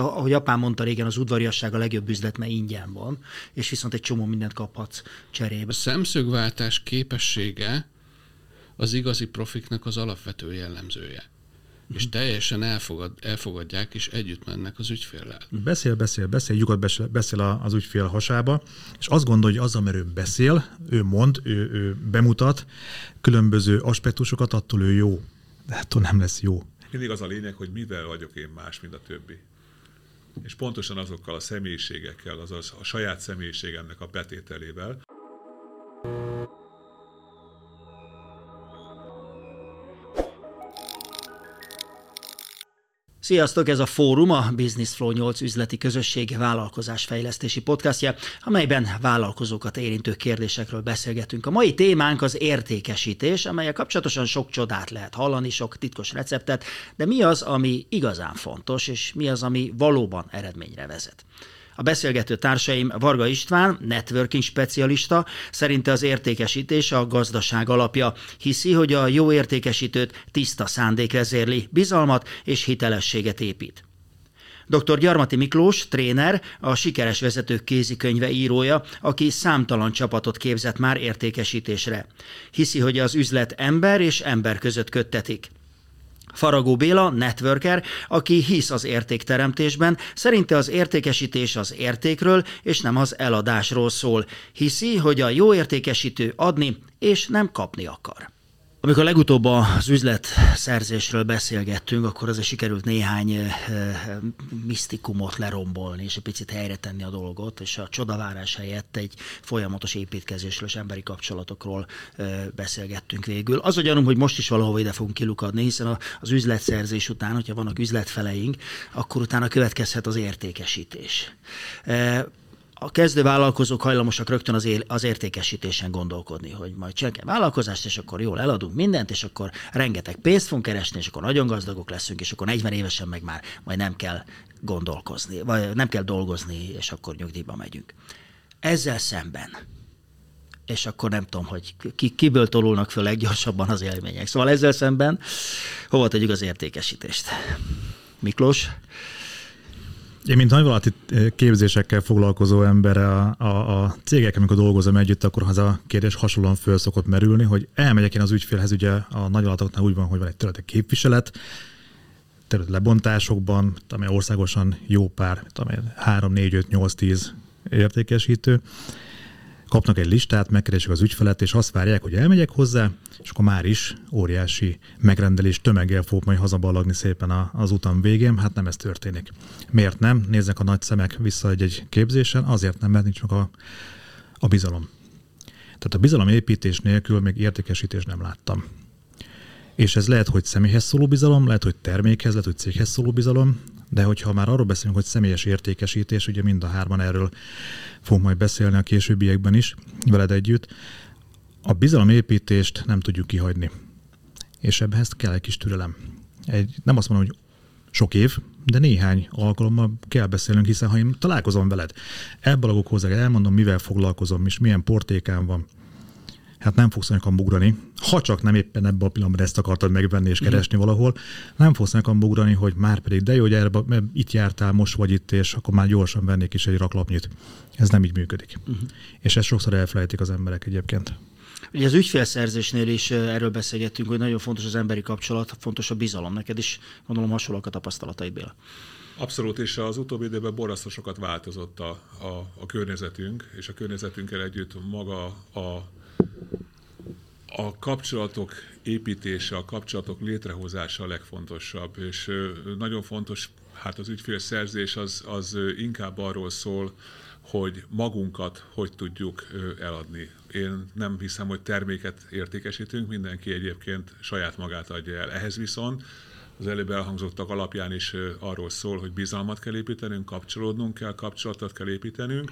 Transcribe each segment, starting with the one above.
ahogy apám mondta régen, az udvariasság a legjobb üzlet, mert ingyen van, és viszont egy csomó mindent kaphatsz cserébe. A szemszögváltás képessége az igazi profiknak az alapvető jellemzője. És teljesen elfogad, elfogadják, és együtt mennek az ügyféllel. Beszél, beszél, beszél, lyukat beszél, beszél az ügyfél hasába, és azt gondolja, hogy azzal, mert ő beszél, ő mond, ő, ő bemutat különböző aspektusokat, attól ő jó. De attól nem lesz jó. Mindig az a lényeg, hogy mivel vagyok én más, mint a többi és pontosan azokkal a személyiségekkel, azaz a saját személyiségemnek a betételével. Sziasztok, ez a Fórum, a Business Flow 8 üzleti közösség vállalkozásfejlesztési podcastja, amelyben vállalkozókat érintő kérdésekről beszélgetünk. A mai témánk az értékesítés, amelyek kapcsolatosan sok csodát lehet hallani, sok titkos receptet, de mi az, ami igazán fontos, és mi az, ami valóban eredményre vezet. A beszélgető társaim Varga István, networking specialista, szerinte az értékesítés a gazdaság alapja. Hiszi, hogy a jó értékesítőt tiszta szándék vezérli, bizalmat és hitelességet épít. Dr. Gyarmati Miklós, tréner, a Sikeres Vezetők kézikönyve írója, aki számtalan csapatot képzett már értékesítésre. Hiszi, hogy az üzlet ember és ember között köttetik. Faragó Béla, networker, aki hisz az értékteremtésben, szerinte az értékesítés az értékről és nem az eladásról szól. Hiszi, hogy a jó értékesítő adni és nem kapni akar. Amikor legutóbb az üzletszerzésről beszélgettünk, akkor azért sikerült néhány eh, misztikumot lerombolni, és egy picit helyre tenni a dolgot, és a csodavárás helyett egy folyamatos építkezésről és emberi kapcsolatokról eh, beszélgettünk végül. Az a gyanúm, hogy most is valahova ide fogunk kilukadni, hiszen az üzletszerzés után, hogyha vannak üzletfeleink, akkor utána következhet az értékesítés. A kezdő vállalkozók hajlamosak rögtön az, él, az értékesítésen gondolkodni, hogy majd csinálunk vállalkozást, és akkor jól eladunk mindent, és akkor rengeteg pénzt fogunk keresni, és akkor nagyon gazdagok leszünk, és akkor 40 évesen meg már majd nem kell gondolkozni, vagy nem kell dolgozni, és akkor nyugdíjba megyünk. Ezzel szemben és akkor nem tudom, hogy ki, kiből tolulnak föl leggyorsabban az élmények. Szóval ezzel szemben hova tegyük az értékesítést? Miklós? Én, mint nagyvállalati eh, képzésekkel foglalkozó ember a, a, a cégek, amikor dolgozom együtt, akkor az a kérdés hasonlóan föl szokott merülni, hogy elmegyek én az ügyfélhez, ugye a nagyvállalatoknál úgy van, hogy van egy területi képviselet, terület lebontásokban, amely országosan jó pár, amely 3, 4, 5, 8, 10 értékesítő, kapnak egy listát, megkeresik az ügyfelet, és azt várják, hogy elmegyek hozzá, és akkor már is óriási megrendelés tömeggel fog majd hazaballagni szépen az utam végén. Hát nem ez történik. Miért nem? Néznek a nagy szemek vissza egy-egy képzésen, azért nem, mert nincs meg a, a bizalom. Tehát a bizalomépítés nélkül még értékesítés nem láttam. És ez lehet, hogy személyhez szóló bizalom, lehet, hogy termékhez, lehet, hogy céghez szóló bizalom, de hogyha már arról beszélünk, hogy személyes értékesítés, ugye mind a hárman erről fogunk majd beszélni a későbbiekben is veled együtt, a bizalomépítést nem tudjuk kihagyni. És ebben kell egy kis türelem. Egy, nem azt mondom, hogy sok év, de néhány alkalommal kell beszélnünk, hiszen ha én találkozom veled, elbalagok hozzá, elmondom, mivel foglalkozom, és milyen portékán van, hát nem fogsz nekem ugrani, ha csak nem éppen ebben a pillanatban ezt akartad megvenni és keresni uh-huh. valahol, nem fogsz nekem ugrani, hogy már pedig de jó, hogy erre, mert itt jártál, most vagy itt, és akkor már gyorsan vennék is egy raklapnyit. Ez nem így működik. Uh-huh. És ezt sokszor elfelejtik az emberek egyébként. Ugye az ügyfélszerzésnél is erről beszélgettünk, hogy nagyon fontos az emberi kapcsolat, fontos a bizalom. Neked is gondolom hasonlóak a tapasztalataid, Béla. Abszolút, és az utóbbi időben borzasztó sokat változott a, a, a környezetünk, és a környezetünkkel együtt maga a a kapcsolatok építése, a kapcsolatok létrehozása a legfontosabb, és nagyon fontos, hát az ügyfélszerzés az, az inkább arról szól, hogy magunkat hogy tudjuk eladni. Én nem hiszem, hogy terméket értékesítünk, mindenki egyébként saját magát adja el. Ehhez viszont az előbb elhangzottak alapján is arról szól, hogy bizalmat kell építenünk, kapcsolódnunk kell, kapcsolatot kell építenünk,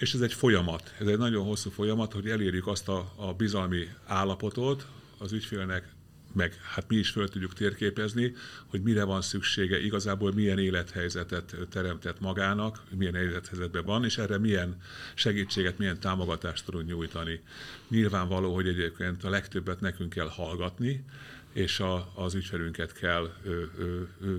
és ez egy folyamat, ez egy nagyon hosszú folyamat, hogy elérjük azt a, a bizalmi állapotot az ügyfélnek, meg hát mi is föl tudjuk térképezni, hogy mire van szüksége, igazából milyen élethelyzetet teremtett magának, milyen élethelyzetben van, és erre milyen segítséget, milyen támogatást tudunk nyújtani. Nyilvánvaló, hogy egyébként a legtöbbet nekünk kell hallgatni, és a, az ügyfelünket kell ö, ö, ö,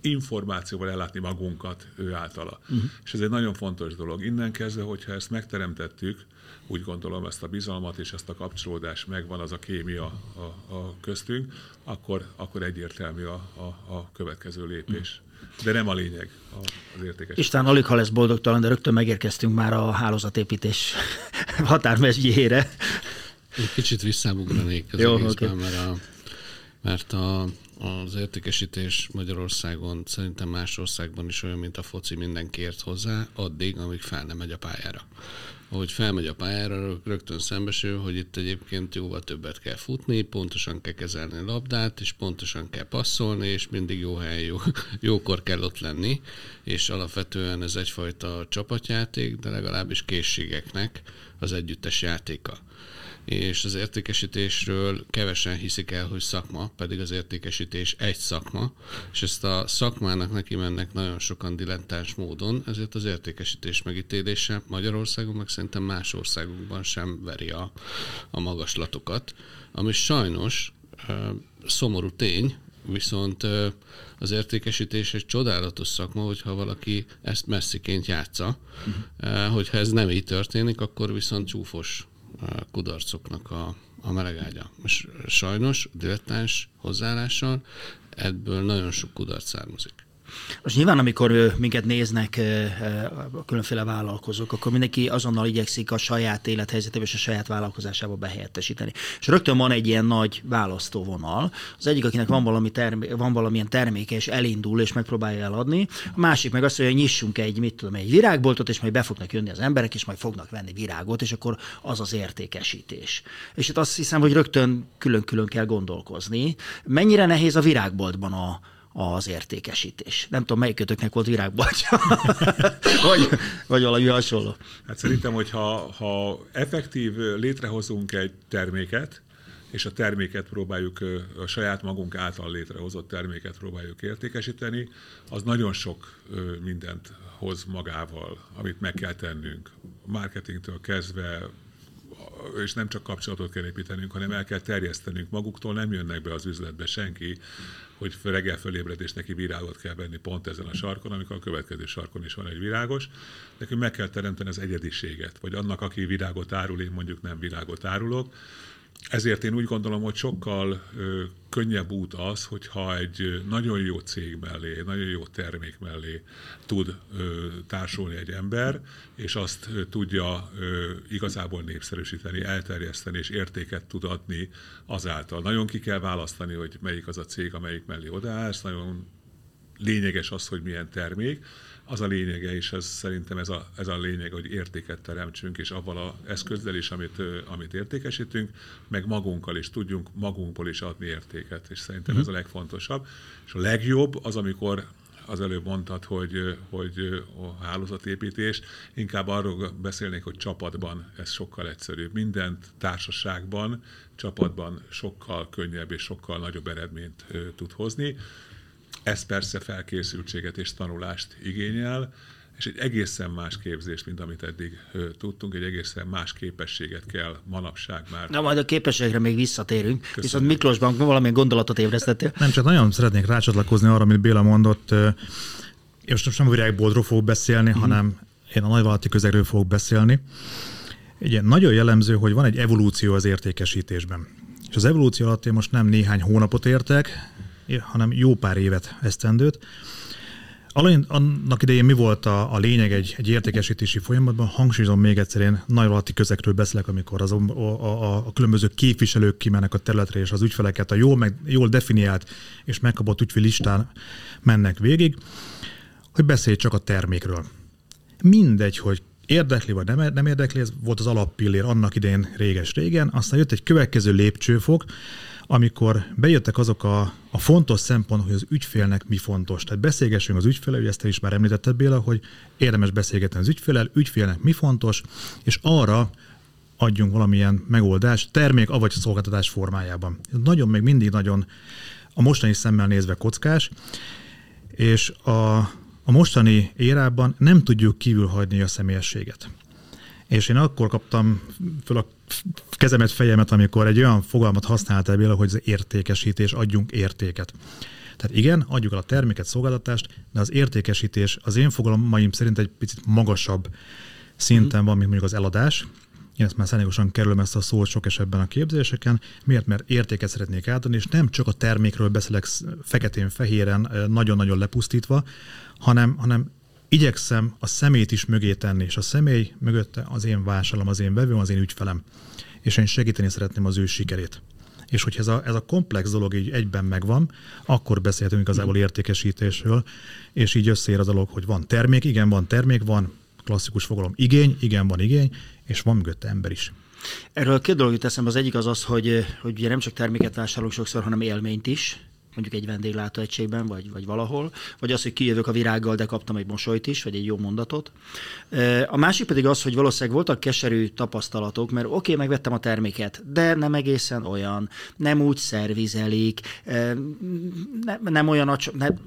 információval ellátni magunkat ő általa. Uh-huh. És ez egy nagyon fontos dolog. Innen kezdve, hogyha ezt megteremtettük, úgy gondolom ezt a bizalmat és ezt a kapcsolódást megvan, az a kémia a, a köztünk, akkor, akkor egyértelmű a, a, a következő lépés. De nem a lényeg az értékes. Isten alig ha lesz boldogtalan, de rögtön megérkeztünk már a hálózatépítés határmesdjére. Egy kicsit visszámugranék az Jó, egészben, okay. mert, a, mert a, az értékesítés Magyarországon szerintem más országban is olyan, mint a foci, mindenki ért hozzá, addig, amíg fel nem megy a pályára. Ahogy felmegy a pályára, rögtön szembesül, hogy itt egyébként jóval többet kell futni, pontosan kell kezelni a labdát, és pontosan kell passzolni, és mindig jó hely, jó, jókor kell ott lenni, és alapvetően ez egyfajta csapatjáték, de legalábbis készségeknek az együttes játéka és az értékesítésről kevesen hiszik el, hogy szakma, pedig az értékesítés egy szakma, és ezt a szakmának neki mennek nagyon sokan dilettáns módon, ezért az értékesítés megítélése Magyarországon, meg szerintem más országokban sem veri a, a magaslatokat, ami sajnos szomorú tény, viszont az értékesítés egy csodálatos szakma, hogyha valaki ezt messziként játsza. Uh-huh. Hogyha ez nem így történik, akkor viszont csúfos kudarcoknak a, a melegágya. És sajnos dilettáns hozzáállással ebből nagyon sok kudarc származik. Most nyilván, amikor minket néznek a különféle vállalkozók, akkor mindenki azonnal igyekszik a saját élethelyzetébe és a saját vállalkozásába behelyettesíteni. És rögtön van egy ilyen nagy választóvonal. Az egyik, akinek van, valami termé- van valamilyen terméke, és elindul, és megpróbálja eladni. A másik meg azt mondja, hogy nyissunk egy, mit tudom, egy virágboltot, és majd be fognak jönni az emberek, és majd fognak venni virágot, és akkor az az értékesítés. És itt azt hiszem, hogy rögtön külön-külön kell gondolkozni. Mennyire nehéz a virágboltban a, az értékesítés. Nem tudom, melyikötöknek volt virágboltja, vagy, vagy valami hasonló. Hát szerintem, hogy ha, ha effektív létrehozunk egy terméket, és a terméket próbáljuk, a saját magunk által létrehozott terméket próbáljuk értékesíteni, az nagyon sok mindent hoz magával, amit meg kell tennünk. Marketingtől kezdve és nem csak kapcsolatot kell építenünk, hanem el kell terjesztenünk. Maguktól nem jönnek be az üzletbe senki, hogy reggel fölébredés neki virágot kell venni pont ezen a sarkon, amikor a következő sarkon is van egy virágos. Nekünk meg kell teremteni az egyediséget, vagy annak, aki virágot árul, én mondjuk nem virágot árulok, ezért én úgy gondolom, hogy sokkal könnyebb út az, hogyha egy nagyon jó cég mellé, nagyon jó termék mellé tud ö, társulni egy ember, és azt tudja igazából népszerűsíteni, elterjeszteni, és értéket tud adni azáltal. Nagyon ki kell választani, hogy melyik az a cég, amelyik mellé odaállsz, nagyon lényeges az, hogy milyen termék, az a lényege, és ez szerintem ez a, ez a lényeg, hogy értéket teremtsünk, és avval az eszközzel is, amit, amit értékesítünk, meg magunkkal is tudjunk magunkból is adni értéket, és szerintem ez a legfontosabb. És a legjobb az, amikor az előbb mondtad, hogy, hogy a hálózatépítés, inkább arról beszélnék, hogy csapatban ez sokkal egyszerűbb. Mindent társaságban, csapatban sokkal könnyebb és sokkal nagyobb eredményt tud hozni. Ez persze felkészültséget és tanulást igényel, és egy egészen más képzést, mint amit eddig ö, tudtunk, egy egészen más képességet kell manapság már. Na majd a képességre még visszatérünk, Köszönöm. viszont Miklósban valamilyen gondolatot ébresztettél. Nem, csak nagyon szeretnék rácsatlakozni arra, amit Béla mondott. Én most nem a virágboltról fogok beszélni, mm. hanem én a nagyvállalati közegről fogok beszélni. Ugye nagyon jellemző, hogy van egy evolúció az értékesítésben. És az evolúció alatt én most nem néhány hónapot értek, hanem jó pár évet, esztendőt. Annak idején mi volt a, a lényeg egy, egy értékesítési folyamatban? Hangsúlyozom még egyszer, én nagyvállalati közekről beszélek, amikor az, a, a, a különböző képviselők kimennek a területre, és az ügyfeleket a jól, meg, jól definiált és megkapott ügyfélistán mennek végig, hogy beszélj csak a termékről. Mindegy, hogy érdekli vagy nem, nem érdekli, ez volt az alappillér annak idején réges-régen, aztán jött egy következő lépcsőfok, amikor bejöttek azok a, a fontos szempont, hogy az ügyfélnek mi fontos. Tehát beszélgessünk az ügyfélel, ezt is már említetted Béla, hogy érdemes beszélgetni az ügyfélel, ügyfélnek mi fontos, és arra adjunk valamilyen megoldást termék, avagy szolgáltatás formájában. Nagyon, még mindig nagyon a mostani szemmel nézve kockás, és a, a mostani érában nem tudjuk kívülhagyni a személyességet. És én akkor kaptam föl a kezemet, fejemet, amikor egy olyan fogalmat használtál Béla, hogy az értékesítés, adjunk értéket. Tehát igen, adjuk el a terméket, szolgáltatást, de az értékesítés az én fogalmaim szerint egy picit magasabb szinten van, mint mondjuk az eladás. Én ezt már szándékosan kerülöm ezt a szót sok esetben a képzéseken. Miért? Mert értéket szeretnék átadni, és nem csak a termékről beszélek feketén-fehéren, nagyon-nagyon lepusztítva, hanem, hanem igyekszem a szemét is mögé tenni, és a személy mögötte az én vásárlom, az én vevőm, az én ügyfelem. És én segíteni szeretném az ő sikerét. És hogyha ez a, ez a komplex dolog így egyben megvan, akkor beszélhetünk igazából értékesítésről, és így összeér a dolog, hogy van termék, igen, van termék, van klasszikus fogalom igény, igen, van igény, és van mögötte ember is. Erről két dolog jut eszembe. Az egyik az az, hogy, hogy ugye nem csak terméket vásárolunk sokszor, hanem élményt is mondjuk egy vendéglátóegységben, vagy, vagy valahol, vagy az, hogy kijövök a virággal, de kaptam egy mosolyt is, vagy egy jó mondatot. A másik pedig az, hogy valószínűleg voltak keserű tapasztalatok, mert oké, okay, megvettem a terméket, de nem egészen olyan, nem úgy szervizelik, nem, nem olyan, nem,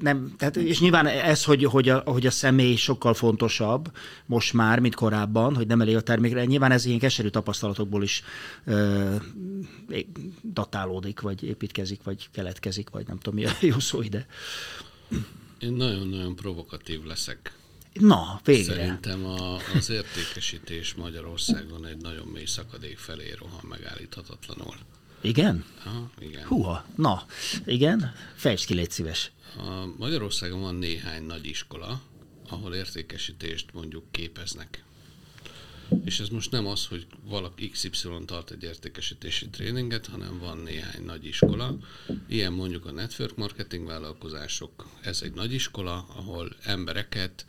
nem, tehát, és nyilván ez, hogy, hogy, a, hogy a személy sokkal fontosabb most már, mint korábban, hogy nem elég a termékre, nyilván ez ilyen keserű tapasztalatokból is ö, datálódik, vagy építkezik, vagy keletkezik, vagy nem tudom mi a jó szó ide. Én nagyon-nagyon provokatív leszek. Na, végre. Szerintem a, az értékesítés Magyarországon egy nagyon mély szakadék felé rohan megállíthatatlanul. Igen? Ha, igen. Húha, na, igen, fejtsd ki, légy szíves. A Magyarországon van néhány nagy iskola, ahol értékesítést mondjuk képeznek. És ez most nem az, hogy valaki XY tart egy értékesítési tréninget, hanem van néhány nagy iskola. Ilyen mondjuk a network marketing vállalkozások, ez egy nagy iskola, ahol embereket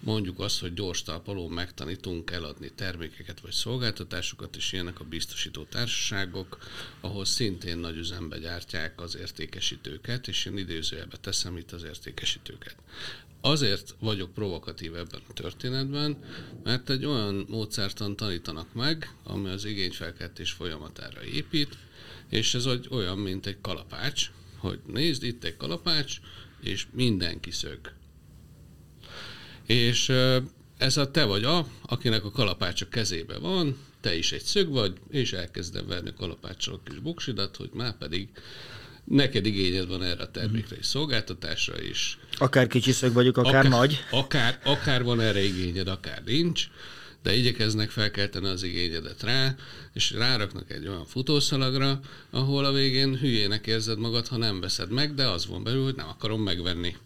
mondjuk azt, hogy gyors talpaló megtanítunk eladni termékeket vagy szolgáltatásokat, és ilyenek a biztosító társaságok, ahol szintén nagy üzembe gyártják az értékesítőket, és én idézőjelbe teszem itt az értékesítőket. Azért vagyok provokatív ebben a történetben, mert egy olyan módszertan tanítanak meg, ami az igényfelkeltés folyamatára épít, és ez olyan, mint egy kalapács, hogy nézd, itt egy kalapács, és mindenki szög és ez a te vagy a, akinek a kalapács a kezébe van, te is egy szög vagy, és elkezdem verni a kalapáccsal a kis buksidat, hogy már pedig neked igényed van erre a termékre és szolgáltatásra is. Akár kicsi szög vagyok, akár, akár nagy. Akár, akár van erre igényed, akár nincs, de igyekeznek felkelteni az igényedet rá, és ráraknak egy olyan futószalagra, ahol a végén hülyének érzed magad, ha nem veszed meg, de az van belül, hogy nem akarom megvenni.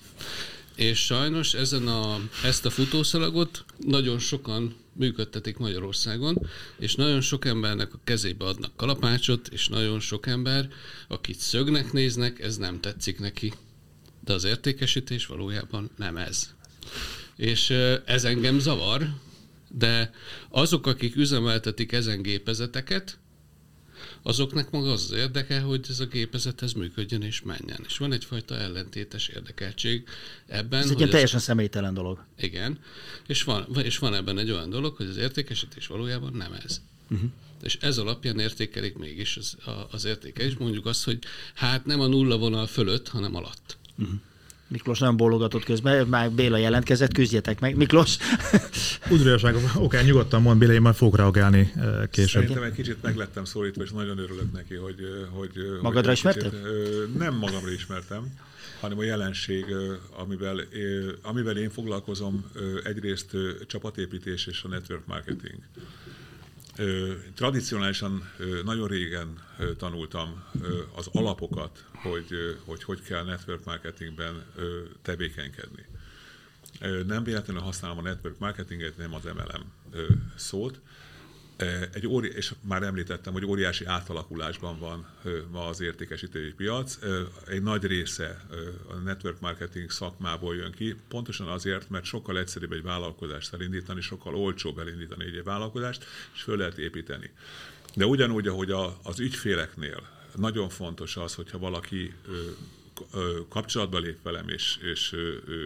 És sajnos ezen a, ezt a futószalagot nagyon sokan működtetik Magyarországon, és nagyon sok embernek a kezébe adnak kalapácsot, és nagyon sok ember, akit szögnek néznek, ez nem tetszik neki. De az értékesítés valójában nem ez. És ez engem zavar, de azok, akik üzemeltetik ezen gépezeteket, azoknak maga az, az érdeke, hogy ez a gépezet ez működjön és menjen. És van egyfajta ellentétes érdekeltség ebben. Ez egy ilyen teljesen az... személytelen dolog. Igen. És van, és van ebben egy olyan dolog, hogy az értékesítés valójában nem ez. Uh-huh. És ez alapján értékelik mégis az, az értékelés. Mondjuk azt, hogy hát nem a nulla vonal fölött, hanem alatt. Uh-huh. Miklós nem bólogatott közben, már Béla jelentkezett, küzdjetek meg. Miklós? Udvariaság, oké, nyugodtan mond Béla, én majd fogok reagálni eh, később. Szerintem egy kicsit meglettem szólítva, és nagyon örülök neki, hogy... Eh, hogy Magadra hogy ismerted? Nem magamra ismertem, hanem a jelenség, amivel, amivel én foglalkozom, egyrészt csapatépítés és a network marketing. Tradicionálisan nagyon régen tanultam az alapokat, hogy hogy, hogy kell network marketingben tevékenykedni. Nem véletlenül használom a network marketinget, nem az MLM szót, egy óri, és már említettem, hogy óriási átalakulásban van ma az értékesítői piac. Egy nagy része a network marketing szakmából jön ki, pontosan azért, mert sokkal egyszerűbb egy vállalkozást elindítani, sokkal olcsóbb elindítani egy vállalkozást, és föl lehet építeni. De ugyanúgy, ahogy a, az ügyféleknél nagyon fontos az, hogyha valaki kapcsolatba lép velem és, és,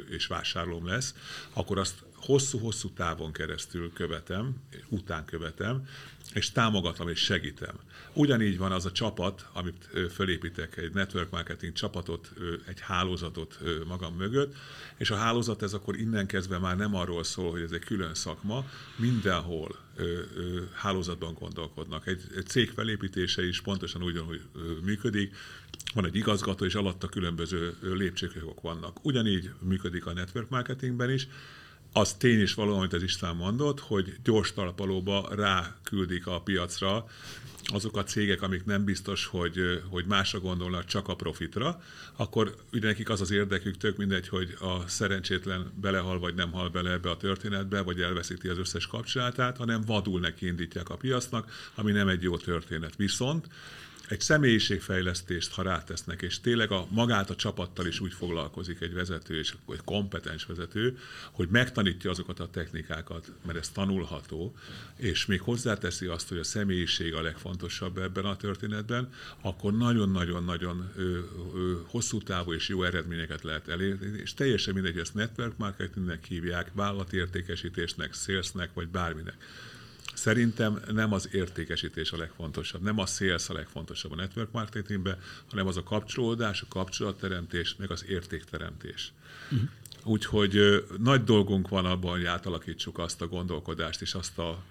és vásárlóm lesz, akkor azt hosszú-hosszú távon keresztül követem, után követem, és támogatom és segítem. Ugyanígy van az a csapat, amit fölépítek, egy network marketing csapatot, egy hálózatot magam mögött, és a hálózat ez akkor innen kezdve már nem arról szól, hogy ez egy külön szakma, mindenhol hálózatban gondolkodnak. Egy, cég felépítése is pontosan ugyanúgy működik, van egy igazgató, és alatta különböző lépcsőkök vannak. Ugyanígy működik a network marketingben is, az tény is való, amit az István mondott, hogy gyors talpalóba ráküldik a piacra azok a cégek, amik nem biztos, hogy, hogy másra gondolnak, csak a profitra, akkor ugye nekik az az érdekük, tök mindegy, hogy a szerencsétlen belehal vagy nem hal bele ebbe a történetbe, vagy elveszíti az összes kapcsolatát, hanem vadul neki indítják a piacnak, ami nem egy jó történet. Viszont egy személyiségfejlesztést, ha rátesznek, és tényleg a, magát a csapattal is úgy foglalkozik egy vezető, és egy kompetens vezető, hogy megtanítja azokat a technikákat, mert ez tanulható, és még hozzáteszi azt, hogy a személyiség a legfontosabb ebben a történetben, akkor nagyon-nagyon-nagyon hosszú távú és jó eredményeket lehet elérni, és teljesen mindegy, hogy ezt network marketingnek hívják, vállalatértékesítésnek, salesnek, vagy bárminek Szerintem nem az értékesítés a legfontosabb, nem a sales a legfontosabb a network marketingben, hanem az a kapcsolódás, a kapcsolatteremtés, meg az értékteremtés. Uh-huh. Úgyhogy ö, nagy dolgunk van abban, hogy átalakítsuk azt a gondolkodást és azt a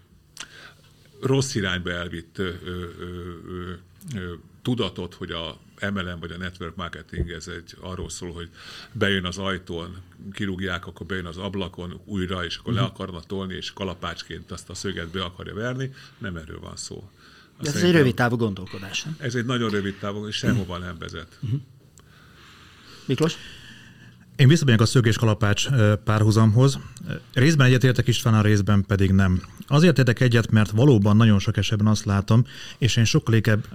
rossz irányba elvitt ö, ö, ö, ö, tudatot, hogy a MLM vagy a network marketing, ez egy arról szól, hogy bejön az ajtón, kirúgják, akkor bejön az ablakon újra, és akkor uh-huh. le mhm. akarna tolni, és kalapácsként azt a szöget be akarja verni. Nem erről van szó. Azt ez egy rövid távú gondolkodás. Nem? Ez egy nagyon rövid távú, és sehova nem vezet. Uh-huh. Miklós? Én visszamegyek a szög és kalapács párhuzamhoz. Részben egyetértek István, a részben pedig nem. Azért értek egyet, mert valóban nagyon sok esetben azt látom, és én sokkal inkább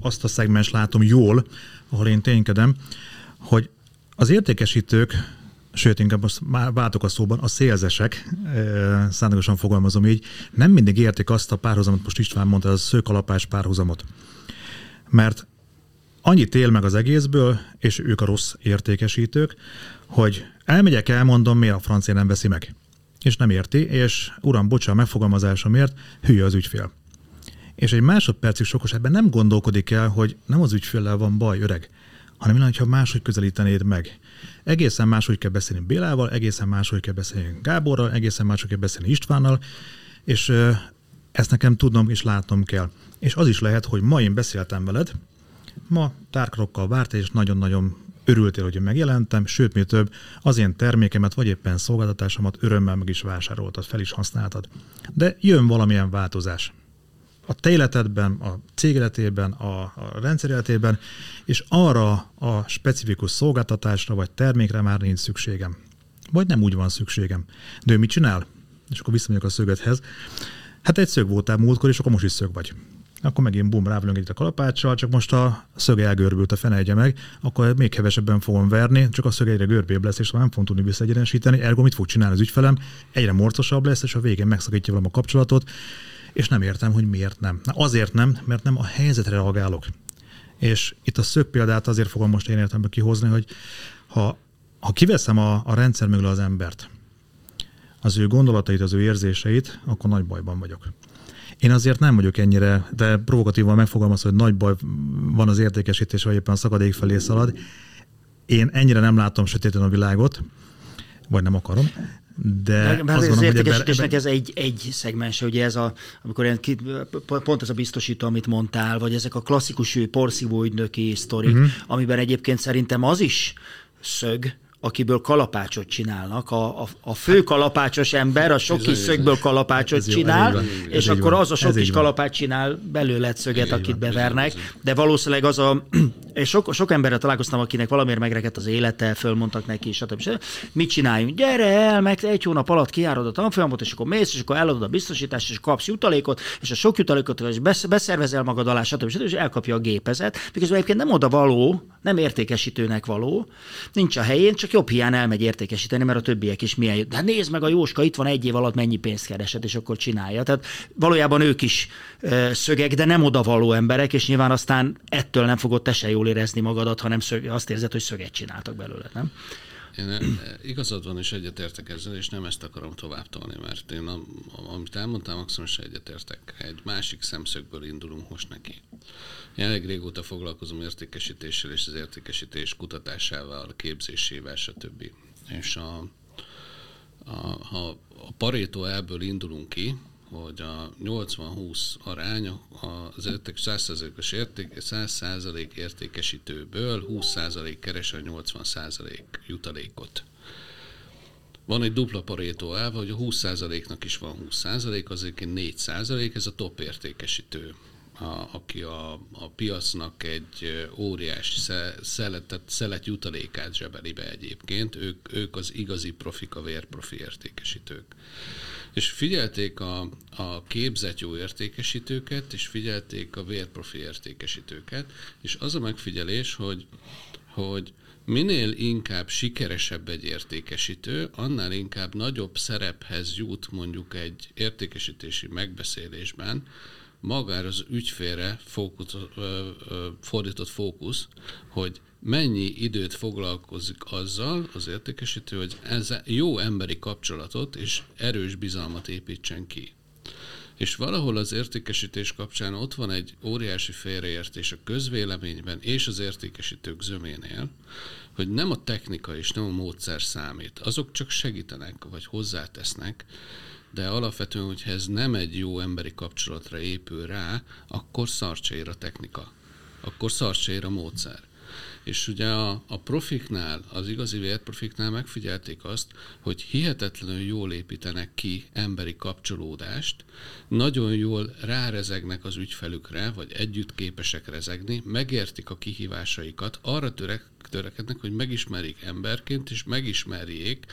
azt a szegmens látom jól, ahol én ténykedem, hogy az értékesítők, sőt, inkább most már váltok a szóban, a szélzesek, szándékosan fogalmazom így, nem mindig értik azt a párhuzamot, most István mondta, az szőkalapás párhuzamot. Mert annyit él meg az egészből, és ők a rossz értékesítők, hogy elmegyek, elmondom, miért a francia nem veszi meg. És nem érti, és uram, bocsán, a megfogalmazásomért, hülye az ügyfél. És egy másodpercig sok ebben nem gondolkodik el, hogy nem az ügyféllel van baj, öreg, hanem mi ha máshogy közelítenéd meg. Egészen máshogy kell beszélni Bélával, egészen máshogy kell beszélni Gáborral, egészen máshogy kell beszélni Istvánnal, és ezt nekem tudnom és látnom kell. És az is lehet, hogy ma én beszéltem veled, Ma tárkrokkal várt, és nagyon-nagyon örültél, hogy én megjelentem, sőt, mi több, az én termékemet, vagy éppen szolgáltatásomat örömmel meg is vásároltad, fel is használtad. De jön valamilyen változás. A te életedben, a cég életében, a, a rendszer életében, és arra a specifikus szolgáltatásra vagy termékre már nincs szükségem. Vagy nem úgy van szükségem. De ő mit csinál? És akkor visszamegyek a szögethez. Hát egy szög voltál múltkor, és akkor most is szög vagy akkor megint bum, rávülünk itt a kalapáccsal, csak most a szög elgörbült, a fenegye meg, akkor még kevesebben fogom verni, csak a szög egyre görbébb lesz, és nem fogom tudni visszaegyenesíteni, ergo mit fog csinálni az ügyfelem, egyre morcosabb lesz, és a végén megszakítja velem a kapcsolatot, és nem értem, hogy miért nem. Na azért nem, mert nem a helyzetre reagálok. És itt a szög példát azért fogom most én értembe kihozni, hogy ha, ha kiveszem a, a rendszer mögül az embert, az ő gondolatait, az ő érzéseit, akkor nagy bajban vagyok. Én azért nem vagyok ennyire, de provokatívan megfogalmazom, hogy nagy baj van az értékesítés, vagy éppen a szakadék felé szalad. Én ennyire nem látom sötéten a világot, vagy nem akarom, de Mert az, az értékesítésnek ez egy, egy szegmense, ugye ez a, amikor ilyen, pont ez a biztosító, amit mondtál, vagy ezek a klasszikus porszívó ügynöki sztorik, uh-huh. amiben egyébként szerintem az is szög, akiből kalapácsot csinálnak. A, a, a fő kalapácsos ember a sok kis szögből kalapácsot ez csinál, jó, és akkor az a sok kis kalapács csinál belőle szöget, akit van, bevernek. De valószínűleg az a... És sok, sok emberre találkoztam, akinek valamiért megrekedt az élete, fölmondtak neki, stb. stb. Mit csináljunk? Gyere el, meg egy hónap alatt kiárod a tanfolyamot, és akkor mész, és akkor eladod a biztosítást, és kapsz jutalékot, és a sok jutalékot és beszervezel magad alá, stb. stb. és elkapja a gépezet, miközben egyébként nem oda való, nem értékesítőnek való, nincs a helyén, csak jobb hiány elmegy értékesíteni, mert a többiek is milyen. De hát nézd meg a Jóska, itt van egy év alatt mennyi pénzt keresett, és akkor csinálja. Tehát valójában ők is szögek, de nem oda való emberek, és nyilván aztán ettől nem fogod te se jól érezni magadat, hanem szög, azt érzed, hogy szöget csináltak belőle, nem? Én igazad van, és egyetértek ezzel, és nem ezt akarom tovább tolni, mert én, amit elmondtam, maximum egyetértek. Egy másik szemszögből indulunk most neki. Én elég régóta foglalkozom értékesítéssel és az értékesítés kutatásával, képzésével, stb. És a, a, ha a Pareto elből indulunk ki, hogy a 80-20 arány az érték 100%-os érték, 100% értékesítőből 20% keres a 80% jutalékot. Van egy dupla parétó elv, hogy a 20%-nak is van 20%, azért 4%, ez a top értékesítő a, aki a, a piacnak egy óriási szelet, szelet jutalékát zsebeli be egyébként, ők, ők az igazi profik, a vérprofi értékesítők. És figyelték a, a képzett jó értékesítőket, és figyelték a vérprofi értékesítőket, és az a megfigyelés, hogy, hogy minél inkább sikeresebb egy értékesítő, annál inkább nagyobb szerephez jut mondjuk egy értékesítési megbeszélésben, magára az ügyfélre fókusz, fordított fókusz, hogy mennyi időt foglalkozik azzal az értékesítő, hogy ez jó emberi kapcsolatot és erős bizalmat építsen ki. És valahol az értékesítés kapcsán ott van egy óriási félreértés a közvéleményben és az értékesítők zöménél, hogy nem a technika és nem a módszer számít. Azok csak segítenek, vagy hozzátesznek, de alapvetően, hogyha ez nem egy jó emberi kapcsolatra épül rá, akkor szarcsér a technika. Akkor szarcsér a módszer. És ugye a, a profiknál, az igazi vérprofiknál megfigyelték azt, hogy hihetetlenül jól építenek ki emberi kapcsolódást, nagyon jól rárezegnek az ügyfelükre, vagy együtt képesek rezegni, megértik a kihívásaikat, arra törek, törekednek, hogy megismerik emberként, és megismerjék,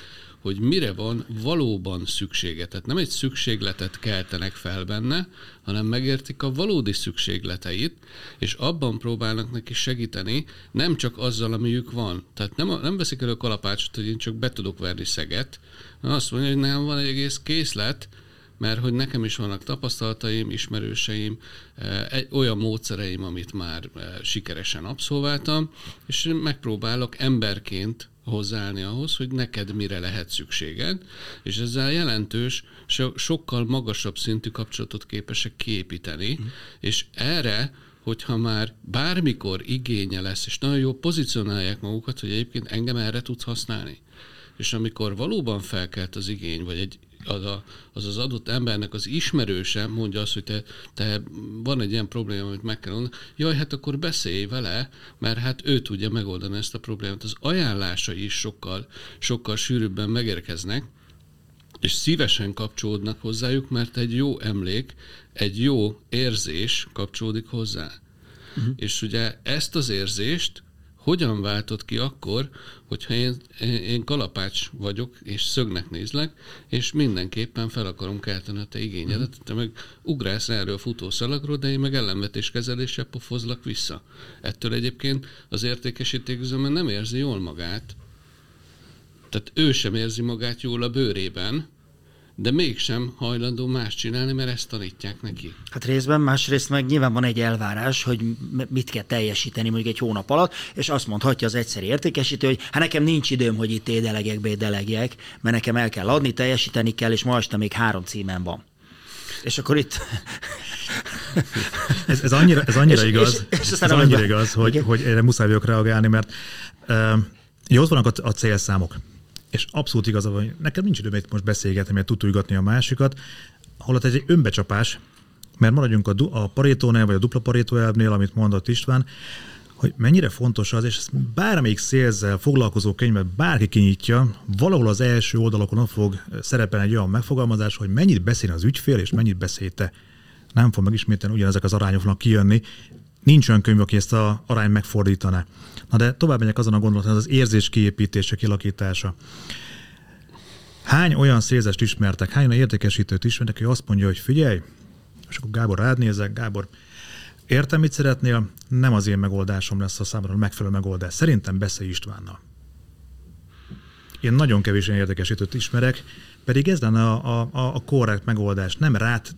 hogy mire van valóban szüksége. Tehát nem egy szükségletet keltenek fel benne, hanem megértik a valódi szükségleteit, és abban próbálnak neki segíteni, nem csak azzal, amiük van. Tehát nem, nem veszik elő a kalapácsot, hogy én csak be tudok verni szeget, hanem azt mondja, hogy nekem van egy egész készlet, mert hogy nekem is vannak tapasztalataim, ismerőseim, eh, egy, olyan módszereim, amit már eh, sikeresen abszolváltam, és megpróbálok emberként hozzáállni ahhoz, hogy neked mire lehet szükséged, és ezzel jelentős, so, sokkal magasabb szintű kapcsolatot képesek kiépíteni, mm. és erre hogyha már bármikor igénye lesz, és nagyon jó pozícionálják magukat, hogy egyébként engem erre tudsz használni. És amikor valóban felkelt az igény, vagy egy az, a, az az adott embernek az ismerőse mondja azt, hogy te, te van egy ilyen probléma, amit meg kell mondani, jaj, hát akkor beszélj vele, mert hát ő tudja megoldani ezt a problémát. Az ajánlásai is sokkal, sokkal sűrűbben megérkeznek, és szívesen kapcsolódnak hozzájuk, mert egy jó emlék, egy jó érzés kapcsolódik hozzá. Uh-huh. És ugye ezt az érzést hogyan váltott ki akkor, hogyha én, én kalapács vagyok, és szögnek nézlek, és mindenképpen fel akarom kelteni a te igényedet, mhm. te meg ugrálsz erről a futószalagról, de én meg ellenvetéskezeléssel pofozlak vissza. Ettől egyébként az értékesítőzőben nem érzi jól magát, tehát ő sem érzi magát jól a bőrében, de mégsem hajlandó más csinálni, mert ezt tanítják neki. Hát részben, másrészt meg nyilván van egy elvárás, hogy mit kell teljesíteni mondjuk egy hónap alatt, és azt mondhatja az egyszerű értékesítő, hogy hát nekem nincs időm, hogy itt édelegek, bédelegjek, mert nekem el kell adni, teljesíteni kell, és ma este még három címen van. És akkor itt... ez, ez annyira, ez annyira és, igaz, és, és ez annyira igaz, hogy, hogy erre muszáj vagyok reagálni, mert uh, jó, ott vannak a, a célszámok és abszolút igaza van, hogy nekem nincs időm itt most beszélgetni, mert tutulgatni a másikat, holott egy önbecsapás, mert maradjunk a, du- a parétónál, vagy a dupla parétó elvnél, amit mondott István, hogy mennyire fontos az, és ezt bármelyik szélzzel foglalkozó könyvet bárki kinyitja, valahol az első oldalakon fog szerepelni egy olyan megfogalmazás, hogy mennyit beszél az ügyfél, és mennyit beszél te. Nem fog megismételni ugyanezek az arányok fognak kijönni. Nincs olyan könyv, aki ezt a arány megfordítaná. Na de tovább megyek azon a gondolaton, az, az érzés kiépítése, kilakítása. Hány olyan szélzest ismertek, hány olyan értékesítőt ismertek, hogy azt mondja, hogy figyelj, és akkor Gábor rád nézek, Gábor, értem, mit szeretnél, nem az én megoldásom lesz a számomra megfelelő megoldás. Szerintem beszélj Istvánnal. Én nagyon kevés ilyen értékesítőt ismerek, pedig ez lenne a, a, a korrekt megoldás. Nem rát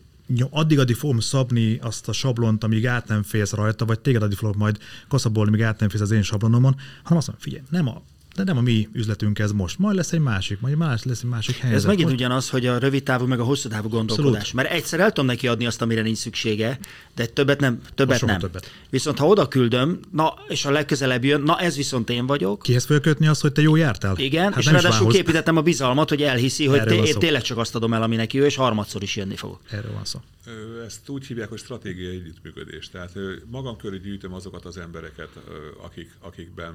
addig-addig fogom szabni azt a sablont, amíg át nem félsz rajta, vagy téged addig fogok majd kaszabolni, míg át nem félsz az én sablonomon, hanem azt mondom, figyelj, nem a de nem a mi üzletünk ez most, majd lesz egy másik, majd más lesz egy másik helyzet. Ez megint most... ugyanaz, hogy a rövid távú meg a hosszú távú gondolkodás. Abszolút. Mert egyszer el tudom neki adni azt, amire nincs szüksége, de többet nem. Többet nem. Többet. Viszont ha oda küldöm, na, és a legközelebb jön, na ez viszont én vagyok. Kihez fölkötni azt, hogy te jó jártál? Igen, hát és ráadásul képítettem a bizalmat, hogy elhiszi, hogy té- én tényleg csak azt adom el, ami neki jó, és harmadszor is jönni fogok. Erről van szó. Ezt úgy hívják, hogy stratégiai együttműködés. Tehát magam köré gyűjtöm azokat az embereket, akik, akikben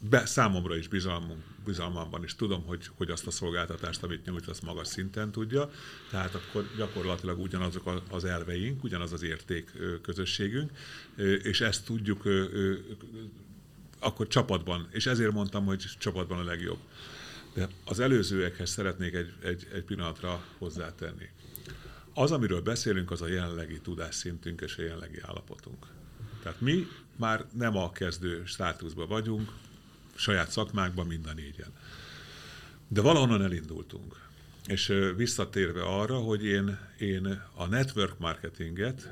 be, számomra is bizalmunk, bizalmamban is tudom, hogy, hogy azt a szolgáltatást, amit nyújt, azt magas szinten tudja. Tehát akkor gyakorlatilag ugyanazok az elveink, ugyanaz az érték közösségünk, és ezt tudjuk akkor csapatban, és ezért mondtam, hogy csapatban a legjobb. De az előzőekhez szeretnék egy, egy, egy pillanatra hozzátenni. Az, amiről beszélünk, az a jelenlegi tudásszintünk és a jelenlegi állapotunk. Tehát mi már nem a kezdő státuszban vagyunk, saját szakmákban mind a négyen. De valahonnan elindultunk. És visszatérve arra, hogy én, én a network marketinget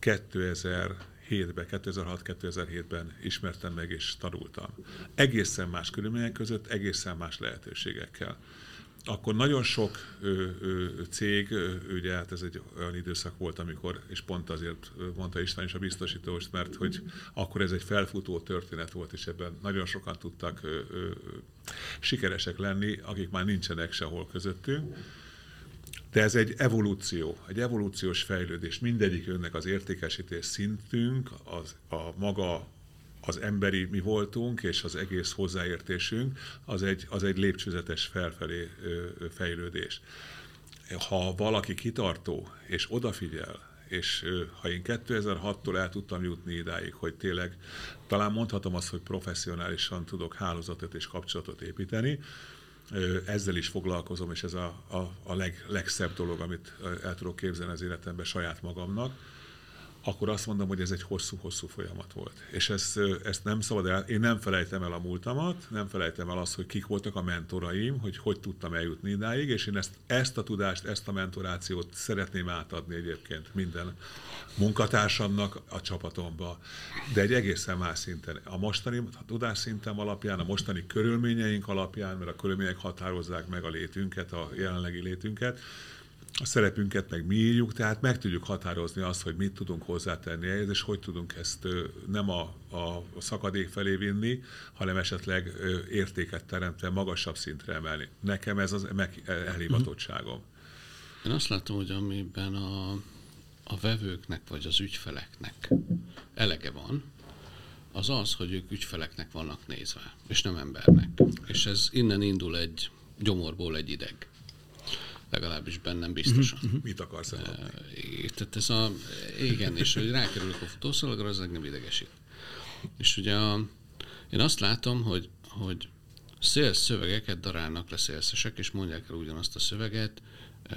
2007-ben, 2006-2007-ben ismertem meg és tanultam. Egészen más körülmények között, egészen más lehetőségekkel akkor nagyon sok ö, ö, cég, ugye hát ez egy olyan időszak volt, amikor, és pont azért mondta István is a biztosítóst, mert hogy akkor ez egy felfutó történet volt, és ebben nagyon sokan tudtak ö, ö, sikeresek lenni, akik már nincsenek sehol közöttünk. De ez egy evolúció, egy evolúciós fejlődés. Mindegyik önnek az értékesítés szintünk, az, a maga az emberi mi voltunk, és az egész hozzáértésünk, az egy, az egy lépcsőzetes felfelé fejlődés. Ha valaki kitartó és odafigyel, és ha én 2006-tól el tudtam jutni idáig, hogy tényleg talán mondhatom azt, hogy professzionálisan tudok hálózatot és kapcsolatot építeni, ezzel is foglalkozom, és ez a, a, a leg, legszebb dolog, amit el tudok képzelni az életemben saját magamnak, akkor azt mondom, hogy ez egy hosszú-hosszú folyamat volt. És ezt, ezt nem szabad el, én nem felejtem el a múltamat, nem felejtem el azt, hogy kik voltak a mentoraim, hogy hogy tudtam eljutni idáig, és én ezt, ezt a tudást, ezt a mentorációt szeretném átadni egyébként minden munkatársamnak a csapatomba, de egy egészen más szinten. A mostani tudásszintem alapján, a mostani körülményeink alapján, mert a körülmények határozzák meg a létünket, a jelenlegi létünket, a szerepünket meg mi írjuk, tehát meg tudjuk határozni azt, hogy mit tudunk hozzátenni ehhez, és hogy tudunk ezt nem a, a szakadék felé vinni, hanem esetleg értéket teremtve magasabb szintre emelni. Nekem ez az meg elhivatottságom. Én azt látom, hogy amiben a, a vevőknek vagy az ügyfeleknek elege van, az az, hogy ők ügyfeleknek vannak nézve, és nem embernek. És ez innen indul egy gyomorból egy ideg legalábbis bennem biztosan. Uh-huh. Mit akarsz eladni? Tehát ez a, igen, és hogy rákerülök a futószalagra, az nem idegesít. És ugye a, én azt látom, hogy, hogy szélsz szövegeket darálnak le szélszesek, és mondják el ugyanazt a szöveget,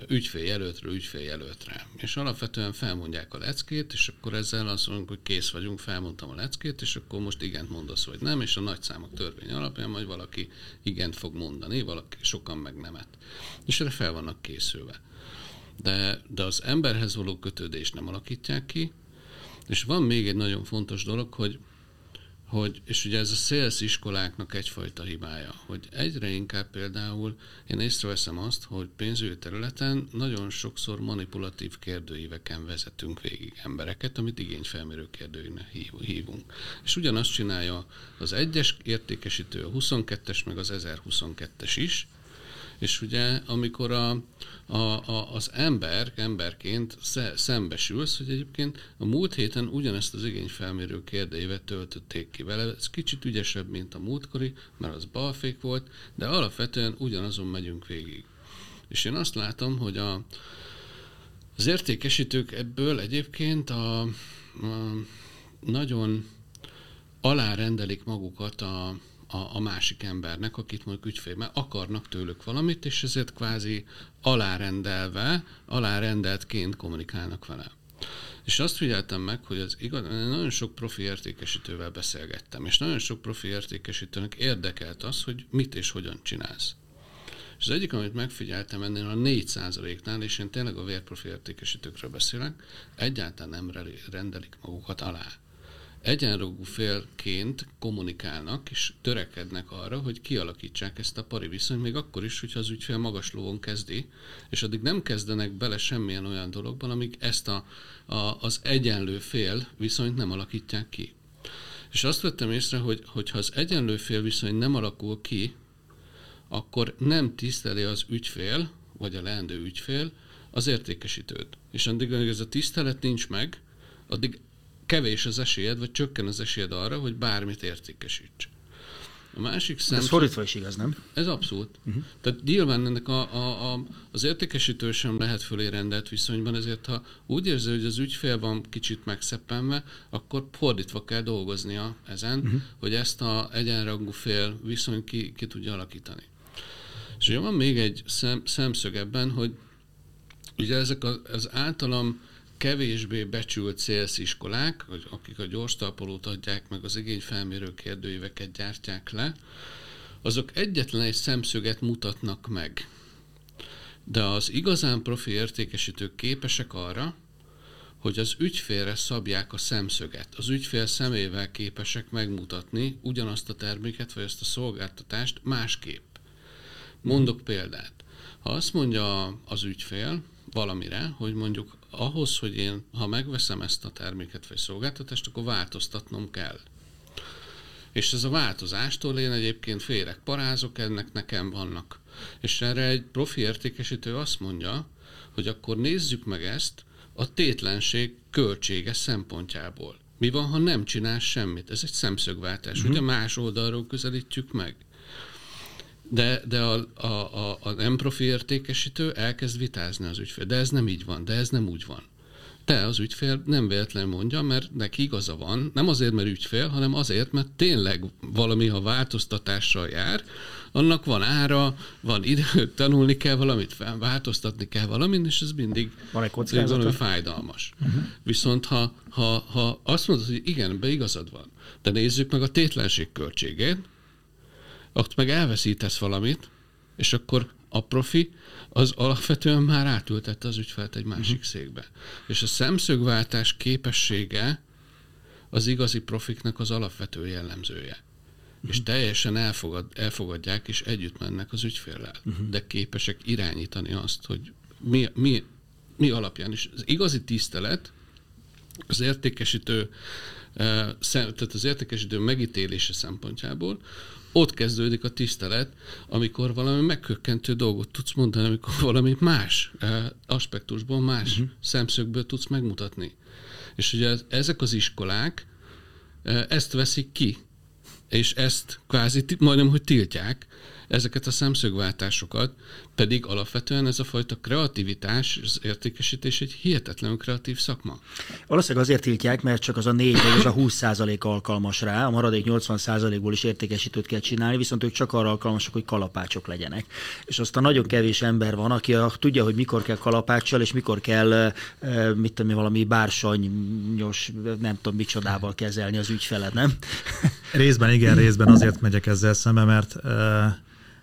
ügyféljelöltről ügyféljelöltre. És alapvetően felmondják a leckét, és akkor ezzel azt mondjuk, hogy kész vagyunk, felmondtam a leckét, és akkor most igent mondasz, vagy nem, és a nagy számok törvény alapján majd valaki igent fog mondani, valaki sokan meg nemet. És erre fel vannak készülve. De, de az emberhez való kötődést nem alakítják ki, és van még egy nagyon fontos dolog, hogy hogy, és ugye ez a sales iskoláknak egyfajta hibája, hogy egyre inkább például én észreveszem azt, hogy pénzügyi területen nagyon sokszor manipulatív kérdőíveken vezetünk végig embereket, amit igényfelmérő kérdőinek hívunk. És ugyanazt csinálja az egyes értékesítő, a 22-es, meg az 1022-es is, és ugye, amikor a, a, a, az ember, emberként szembesülsz, hogy egyébként a múlt héten ugyanezt az igényfelmérő kérdévet töltötték ki vele, ez kicsit ügyesebb, mint a múltkori, mert az balfék volt, de alapvetően ugyanazon megyünk végig. És én azt látom, hogy a, az értékesítők ebből egyébként a, a nagyon alárendelik magukat a, a, a másik embernek, akit mondjuk ügyfél, mert akarnak tőlük valamit, és ezért kvázi alárendelve, alárendeltként kommunikálnak vele. És azt figyeltem meg, hogy az igaz, nagyon sok profi értékesítővel beszélgettem, és nagyon sok profi értékesítőnek érdekelt az, hogy mit és hogyan csinálsz. És az egyik, amit megfigyeltem ennél a 4%-nál, és én tényleg a vérprofi értékesítőkről beszélek, egyáltalán nem rendelik magukat alá egyenrogú félként kommunikálnak, és törekednek arra, hogy kialakítsák ezt a pari viszonyt, még akkor is, hogyha az ügyfél magas lovon kezdi, és addig nem kezdenek bele semmilyen olyan dologban, amíg ezt a, a, az egyenlő fél viszonyt nem alakítják ki. És azt vettem észre, hogy, hogyha az egyenlő fél viszony nem alakul ki, akkor nem tiszteli az ügyfél, vagy a leendő ügyfél az értékesítőt. És addig, amíg ez a tisztelet nincs meg, addig kevés az esélyed, vagy csökken az esélyed arra, hogy bármit értékesíts. A másik szempont... Ez fordítva is igaz, nem? Ez abszolút. Uh-huh. Tehát nyilván ennek a, a, a, az értékesítő sem lehet fölé rendelt viszonyban, ezért ha úgy érzi, hogy az ügyfél van kicsit megszeppenve, akkor fordítva kell dolgoznia ezen, uh-huh. hogy ezt a egyenrangú fél viszony ki, ki tudja alakítani. És ugye van még egy szem, szemszög ebben, hogy ugye ezek az általam kevésbé becsült célsziskolák, akik a gyors talpalót adják, meg az igényfelmérő kérdőíveket gyártják le, azok egyetlen egy szemszöget mutatnak meg. De az igazán profi értékesítők képesek arra, hogy az ügyfélre szabják a szemszöget. Az ügyfél szemével képesek megmutatni ugyanazt a terméket vagy ezt a szolgáltatást másképp. Mondok példát. Ha azt mondja az ügyfél valamire, hogy mondjuk ahhoz, hogy én, ha megveszem ezt a terméket vagy szolgáltatást, akkor változtatnom kell. És ez a változástól én egyébként félek, parázok, ennek nekem vannak. És erre egy profi értékesítő azt mondja, hogy akkor nézzük meg ezt a tétlenség költsége szempontjából. Mi van, ha nem csinál semmit? Ez egy szemszögváltás. Uh-huh. Ugye más oldalról közelítjük meg. De, de a, a, a, a nem profi értékesítő elkezd vitázni az ügyfél. De ez nem így van, de ez nem úgy van. De az ügyfél nem véletlenül mondja, mert neki igaza van, nem azért, mert ügyfél, hanem azért, mert tényleg valami, ha változtatással jár, annak van ára, van idő, tanulni kell valamit, változtatni kell valamit, és ez mindig van egy valami fájdalmas. Uh-huh. Viszont ha, ha, ha azt mondod, hogy igen, be igazad van, de nézzük meg a tétlenség költségét, ott meg elveszítesz valamit, és akkor a profi az alapvetően már átültette az ügyfelt egy másik uh-huh. székbe. És a szemszögváltás képessége az igazi profiknak az alapvető jellemzője. Uh-huh. És teljesen elfogad, elfogadják, és együtt mennek az ügyféllel. Uh-huh. De képesek irányítani azt, hogy mi, mi, mi alapján is. Az igazi tisztelet az értékesítő, eh, tehát az értékesítő megítélése szempontjából ott kezdődik a tisztelet, amikor valami megkökkentő dolgot tudsz mondani, amikor valami más eh, aspektusból, más uh-huh. szemszögből tudsz megmutatni. És ugye ezek az iskolák eh, ezt veszik ki, és ezt kvázi majdnem, hogy tiltják, ezeket a szemszögváltásokat, pedig alapvetően ez a fajta kreativitás, az értékesítés egy hihetetlenül kreatív szakma. Valószínűleg azért tiltják, mert csak az a 4 vagy az a 20 százalék alkalmas rá, a maradék 80 százalékból is értékesítőt kell csinálni, viszont ők csak arra alkalmasak, hogy kalapácsok legyenek. És azt a nagyon kevés ember van, aki a, tudja, hogy mikor kell kalapáccsal, és mikor kell, mit tudom, valami bársonyos, nem tudom, micsodával kezelni az ügyfelet, nem? Részben igen, részben azért megyek ezzel szembe, mert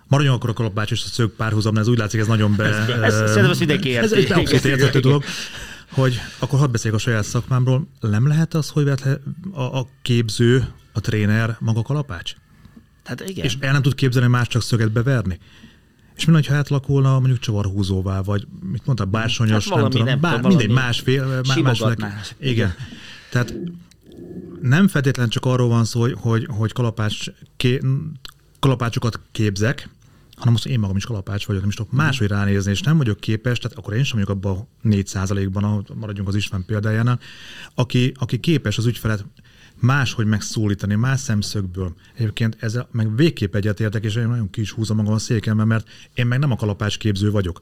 Maradjon akkor a kalapács és a szög párhuzam, ez úgy látszik, ez nagyon be... Ez, ez, ez szerintem ezt mindenki. Ez egy abszolút dolog. Hogy akkor hadd beszéljek a saját szakmámról. Nem lehet az, hogy a, a képző, a tréner maga kalapács? Hát igen. És el nem tud képzelni más csak szöget beverni? És mi ha átlakulna mondjuk csavarhúzóvá, vagy mit mondta, bársonyos, hát nem tudom, nem bár, mindegy, másfél, más, Igen. Tehát nem feltétlenül csak arról van szó, hogy, hogy, hogy kalapács, ké, kalapácsokat képzek, hanem azt én magam is kalapács vagyok, nem is tudok máshogy ránézni, és nem vagyok képes, tehát akkor én sem vagyok abban a 4 ban ahogy maradjunk az István példájánál, aki, aki képes az ügyfelet máshogy megszólítani, más szemszögből. Egyébként ezzel meg végképp egyetértek, és én nagyon kis húzom magam a székemben, mert én meg nem a kalapács képző vagyok.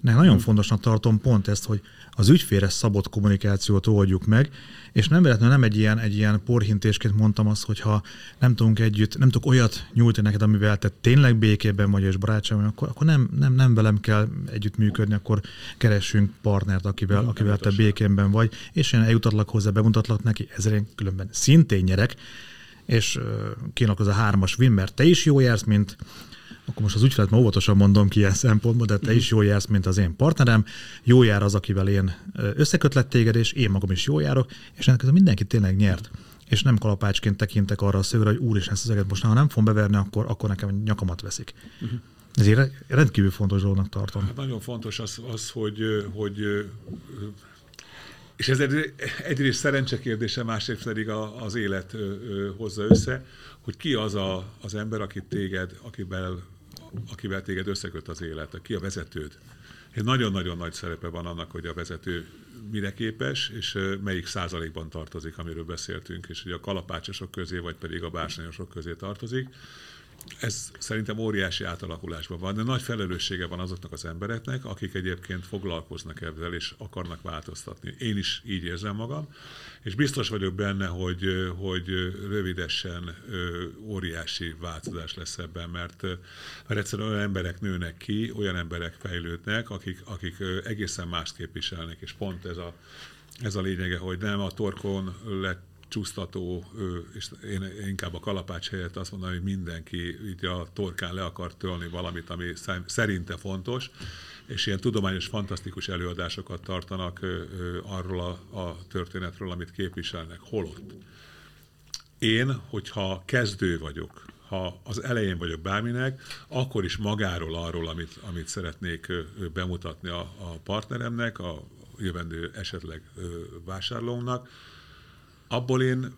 Ne, nagyon hmm. fontosnak tartom pont ezt, hogy az ügyfélre szabott kommunikációt oldjuk meg, és nem véletlenül nem egy ilyen, egy ilyen porhintésként mondtam azt, hogy ha nem tudunk együtt, nem tudok olyat nyújtani neked, amivel te tényleg békében vagy és barátságban, akkor, akkor nem, nem, nem velem kell együtt működni, akkor keressünk partnert, akivel, nem, akivel te békében vagy, és én eljutatlak hozzá, bemutatlak neki, ezzel én különben szintén nyerek, és kínálok az a hármas win, mert te is jó jársz, mint akkor most az ügyfelet már óvatosan mondom ki ilyen szempontból, de te is jól jársz, mint az én partnerem, jó jár az, akivel én összekötlek téged, és én magam is jól járok, és ennek mindenki tényleg nyert. és nem kalapácsként tekintek arra a szögre, hogy úr és ezt az most ha nem fogom beverni, akkor, akkor nekem nyakamat veszik. Uh-huh. Ezért rendkívül fontos dolognak tartom. Hát nagyon fontos az, az hogy, hogy és ez egyrészt szerencse kérdése, másrészt pedig az élet hozza össze, hogy ki az a, az ember, akit téged, akivel, akivel téged összeköt az élet, ki a vezetőd. Egy nagyon-nagyon nagy szerepe van annak, hogy a vezető mire képes, és melyik százalékban tartozik, amiről beszéltünk, és hogy a kalapácsosok közé, vagy pedig a bársonyosok közé tartozik ez szerintem óriási átalakulásban van, de nagy felelőssége van azoknak az embereknek, akik egyébként foglalkoznak ezzel és akarnak változtatni. Én is így érzem magam, és biztos vagyok benne, hogy, hogy rövidesen óriási változás lesz ebben, mert, mert egyszerűen olyan emberek nőnek ki, olyan emberek fejlődnek, akik, akik egészen mást képviselnek, és pont ez a, ez a lényege, hogy nem a torkon lett csúsztató, és én inkább a kalapács helyett azt mondom, hogy mindenki így a torkán le akar tölni valamit, ami szerinte fontos, és ilyen tudományos, fantasztikus előadásokat tartanak arról a, a történetről, amit képviselnek. Holott. Én, hogyha kezdő vagyok, ha az elején vagyok bárminek, akkor is magáról, arról, amit, amit szeretnék bemutatni a, a partneremnek, a jövendő esetleg vásárlónak, abból én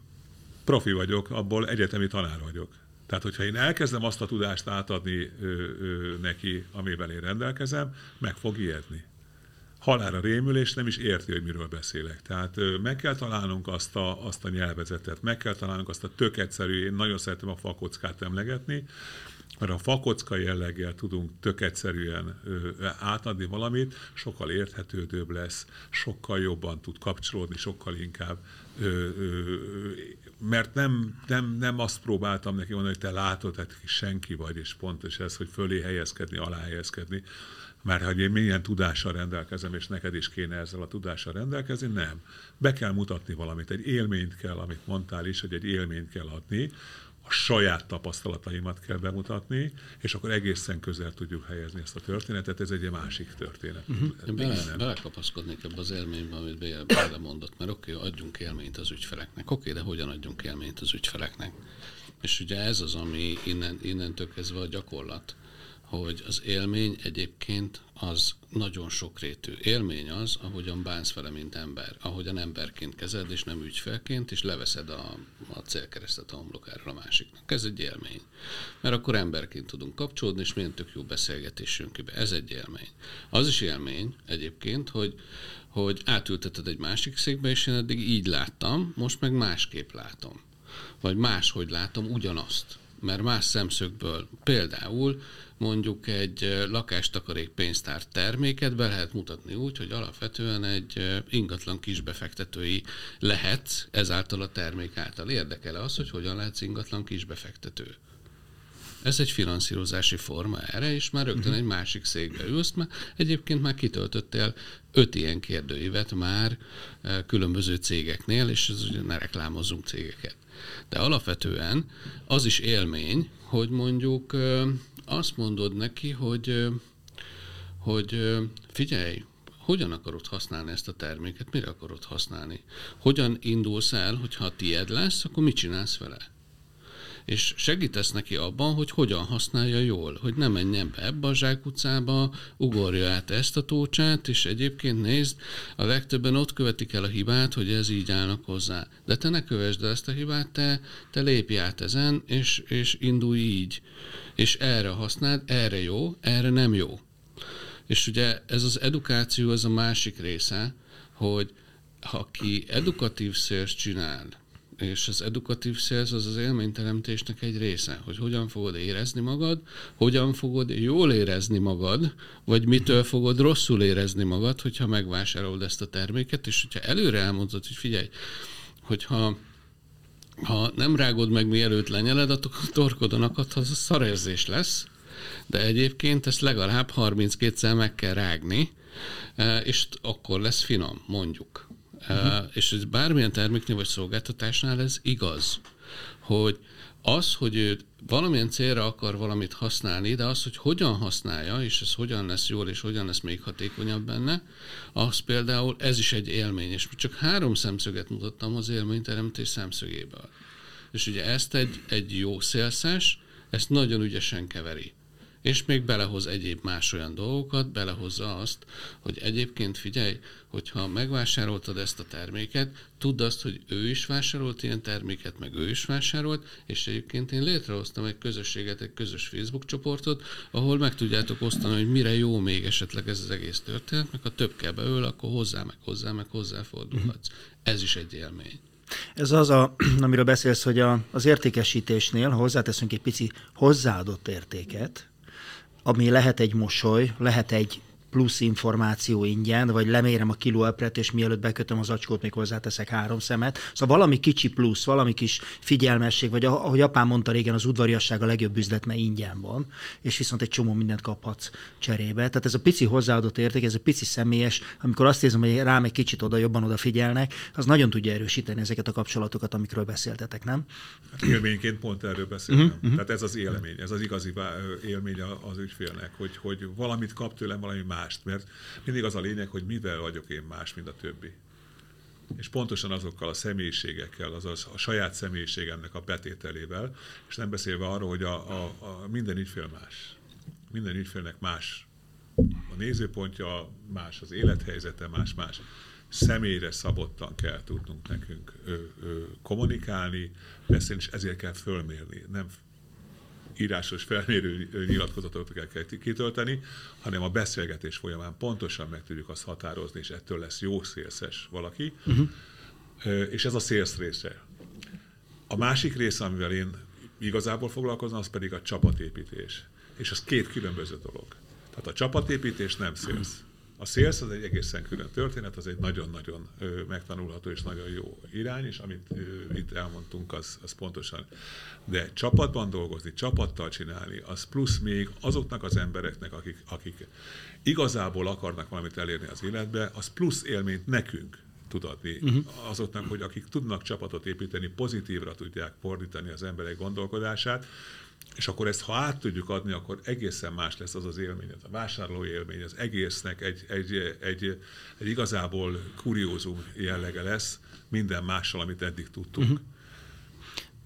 profi vagyok, abból egyetemi tanár vagyok. Tehát, hogyha én elkezdem azt a tudást átadni ö, ö, neki, amivel én rendelkezem, meg fog ijedni. Halára rémül, és nem is érti, hogy miről beszélek. Tehát meg kell találnunk azt a, azt a nyelvezetet, meg kell találnunk azt a tök egyszerű, én nagyon szeretem a fakockát emlegetni, mert a fakocka jelleggel tudunk tök egyszerűen átadni valamit, sokkal érthetődőbb lesz, sokkal jobban tud kapcsolódni, sokkal inkább mert nem, nem, nem azt próbáltam neki mondani, hogy te látod, hát senki vagy, és pontos ez, hogy fölé helyezkedni, alá helyezkedni, mert hogy én milyen tudással rendelkezem, és neked is kéne ezzel a tudással rendelkezni, nem. Be kell mutatni valamit, egy élményt kell, amit mondtál is, hogy egy élményt kell adni, a saját tapasztalataimat kell bemutatni, és akkor egészen közel tudjuk helyezni ezt a történetet, ez egy másik történet. Uh-huh. Én bele, belekapaszkodnék ebbe az élménybe, amit Béla mondott, mert oké, okay, adjunk élményt az ügyfeleknek. Oké, okay, de hogyan adjunk élményt az ügyfeleknek? És ugye ez az, ami innen, innentől kezdve a gyakorlat hogy az élmény egyébként az nagyon sokrétű. Élmény az, ahogyan bánsz vele, mint ember, ahogyan emberként kezed, és nem ügyfelként, és leveszed a, a célkeresztet a homlokáról a másiknak. Ez egy élmény. Mert akkor emberként tudunk kapcsolódni, és milyen tök jó beszélgetésünk ki be. Ez egy élmény. Az is élmény egyébként, hogy, hogy átülteted egy másik székbe, és én eddig így láttam, most meg másképp látom. Vagy máshogy látom ugyanazt mert más szemszögből például mondjuk egy lakástakarék pénztár terméket be lehet mutatni úgy, hogy alapvetően egy ingatlan kisbefektetői lehet ezáltal a termék által. Érdekel az, hogy hogyan lehet ingatlan kisbefektető. Ez egy finanszírozási forma erre, és már rögtön egy másik székbe ülsz, mert egyébként már kitöltöttél öt ilyen kérdőívet már különböző cégeknél, és ez ugye ne reklámozzunk cégeket. De alapvetően az is élmény, hogy mondjuk azt mondod neki, hogy, hogy figyelj, hogyan akarod használni ezt a terméket, mire akarod használni? Hogyan indulsz el, hogyha tied lesz, akkor mit csinálsz vele? és segítesz neki abban, hogy hogyan használja jól, hogy ne menjen be ebbe a zsákutcába, ugorja át ezt a tócsát, és egyébként nézd, a legtöbben ott követik el a hibát, hogy ez így állnak hozzá. De te ne kövesd el ezt a hibát, te, te lépj át ezen, és, és indulj így. És erre használd, erre jó, erre nem jó. És ugye ez az edukáció, ez a másik része, hogy ha ki edukatív szélsz csinál, és az edukatív sales az az élményteremtésnek egy része, hogy hogyan fogod érezni magad, hogyan fogod jól érezni magad, vagy mitől fogod rosszul érezni magad, hogyha megvásárolod ezt a terméket, és hogyha előre elmondod, hogy figyelj, hogyha ha nem rágod meg, mielőtt lenyeled, akkor torkodon akad, az a szarérzés lesz, de egyébként ezt legalább 32-szer meg kell rágni, eh, és akkor lesz finom, mondjuk. Uh-huh. És ez bármilyen terméknél vagy szolgáltatásnál ez igaz, hogy Az, hogy ő valamilyen célra akar valamit használni, de az, hogy hogyan használja, és ez hogyan lesz jól, és hogyan lesz még hatékonyabb benne, az például ez is egy élmény, és csak három szemszöget mutattam az élményteremtés szemszögéből. És ugye ezt egy, egy jó szélszes, ezt nagyon ügyesen keveri és még belehoz egyéb más olyan dolgokat, belehozza azt, hogy egyébként figyelj, hogyha megvásároltad ezt a terméket, tudd azt, hogy ő is vásárolt ilyen terméket, meg ő is vásárolt, és egyébként én létrehoztam egy közösséget, egy közös Facebook csoportot, ahol meg tudjátok osztani, hogy mire jó még esetleg ez az egész történet, meg ha több kell beül, akkor hozzá, meg hozzá, meg hozzáfordulhatsz. Ez is egy élmény. Ez az, a, amiről beszélsz, hogy a, az értékesítésnél, hozzáteszünk egy pici hozzáadott értéket, ami lehet egy mosoly, lehet egy plusz információ ingyen, vagy lemérem a kilóepret, és mielőtt bekötöm az acskót, még hozzáteszek három szemet. Szóval valami kicsi plusz, valami kis figyelmesség, vagy ahogy apám mondta régen, az udvariasság a legjobb üzlet, mert ingyen van, és viszont egy csomó mindent kaphatsz cserébe. Tehát ez a pici hozzáadott érték, ez a pici személyes, amikor azt érzem, hogy rám egy kicsit oda jobban odafigyelnek, az nagyon tudja erősíteni ezeket a kapcsolatokat, amikről beszéltetek, nem? Hát élményként pont erről beszéltem. Uh-huh, Tehát ez az élmény, ez az igazi élmény az ügyfélnek, hogy, hogy valamit kap tőlem, valami más mást, mert mindig az a lényeg, hogy mivel vagyok én más, mint a többi. És pontosan azokkal a személyiségekkel, azaz a saját személyiségemnek a betételével, és nem beszélve arról, hogy a, a, a minden ügyfél más. Minden ügyfélnek más a nézőpontja, más az élethelyzete, más-más. Személyre szabottan kell tudnunk nekünk ö, ö, kommunikálni, beszélni, és ezért kell fölmérni. Nem írásos felmérő nyilatkozatokat kell kitölteni, hanem a beszélgetés folyamán pontosan meg tudjuk azt határozni, és ettől lesz jó szélszes valaki. Uh-huh. És ez a szélsz része. A másik része, amivel én igazából foglalkozom, az pedig a csapatépítés. És az két különböző dolog. Tehát a csapatépítés nem szélsz. A sales az egy egészen külön történet, az egy nagyon-nagyon megtanulható és nagyon jó irány, és amit itt elmondtunk, az, az pontosan. De csapatban dolgozni, csapattal csinálni, az plusz még azoknak az embereknek, akik, akik igazából akarnak valamit elérni az életbe, az plusz élményt nekünk tud adni uh-huh. azoknak, hogy akik tudnak csapatot építeni, pozitívra tudják fordítani az emberek gondolkodását, és akkor ezt, ha át tudjuk adni, akkor egészen más lesz az az élmény, az a vásárló élmény, az egésznek egy, egy, egy, egy igazából kuriózum jellege lesz minden mással, amit eddig tudtunk. Uh-huh.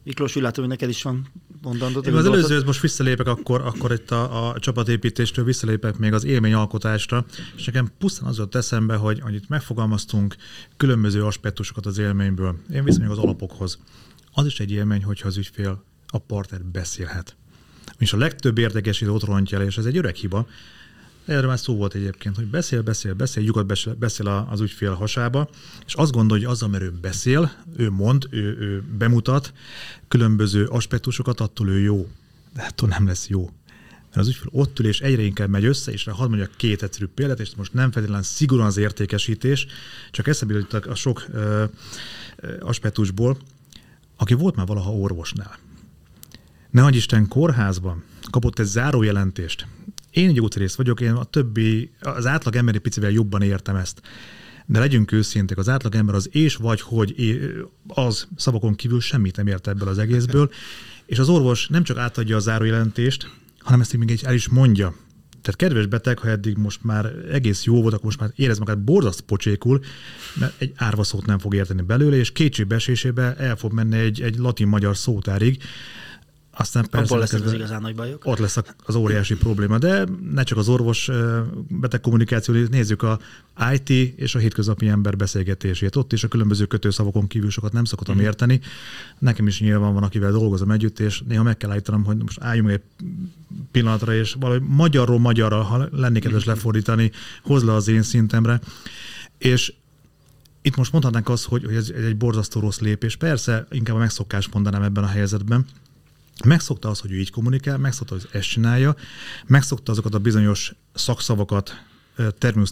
Miklós, úgy látom, hogy neked is van mondandod. Én az előzőhöz most visszalépek, akkor, akkor itt a, a csapatépítéstől visszalépek még az élményalkotásra, és nekem pusztán az jött eszembe, hogy, hogy itt megfogalmaztunk különböző aspektusokat az élményből. Én viszonylag az alapokhoz. Az is egy élmény, hogyha az ügyfél a partner beszélhet. És a legtöbb érdekesítő ott rontja le, és ez egy öreg hiba. Erről már szó volt egyébként, hogy beszél, beszél, beszél, lyukat beszél, az ügyfél hasába, és azt gondolja, hogy azzal, mert ő beszél, ő mond, ő, ő bemutat különböző aspektusokat, attól ő jó. De attól nem lesz jó. Mert az ügyfél ott ül, és egyre inkább megy össze, és hadd mondjak két egyszerű példát, és most nem feltétlenül szigorúan az értékesítés, csak eszembe a sok ö, ö, aspektusból, aki volt már valaha orvosnál ne Isten kórházban kapott egy zárójelentést. Én egy gyógyszerész vagyok, én a többi, az átlag emberi picivel jobban értem ezt. De legyünk őszintek, az átlag ember az és vagy hogy az szavakon kívül semmit nem ért ebből az egészből, és az orvos nem csak átadja a zárójelentést, hanem ezt még egy el is mondja. Tehát kedves beteg, ha eddig most már egész jó volt, akkor most már érez magát borzaszt pocsékul, mert egy árvaszót nem fog érteni belőle, és kétségbeesésébe el fog menni egy, egy latin-magyar szótárig, aztán persze Abból lesznek az igazán nagy bajok. Ott lesz az óriási probléma, de ne csak az orvos beteg kommunikáció, nézzük a IT és a hétköznapi ember beszélgetését. Ott is a különböző kötőszavakon kívül sokat nem szoktam mm. érteni. Nekem is nyilván van, akivel dolgozom együtt, és néha meg kell állítanom, hogy most álljunk egy pillanatra, és valahogy magyarról magyarra, ha lennék kedves lefordítani, hoz le az én szintemre. És itt most mondhatnánk azt, hogy, hogy ez egy borzasztó rossz lépés. Persze, inkább a megszokást mondanám ebben a helyzetben, Megszokta az, hogy ő így kommunikál, megszokta, hogy ezt csinálja, megszokta azokat a bizonyos szakszavakat, terminus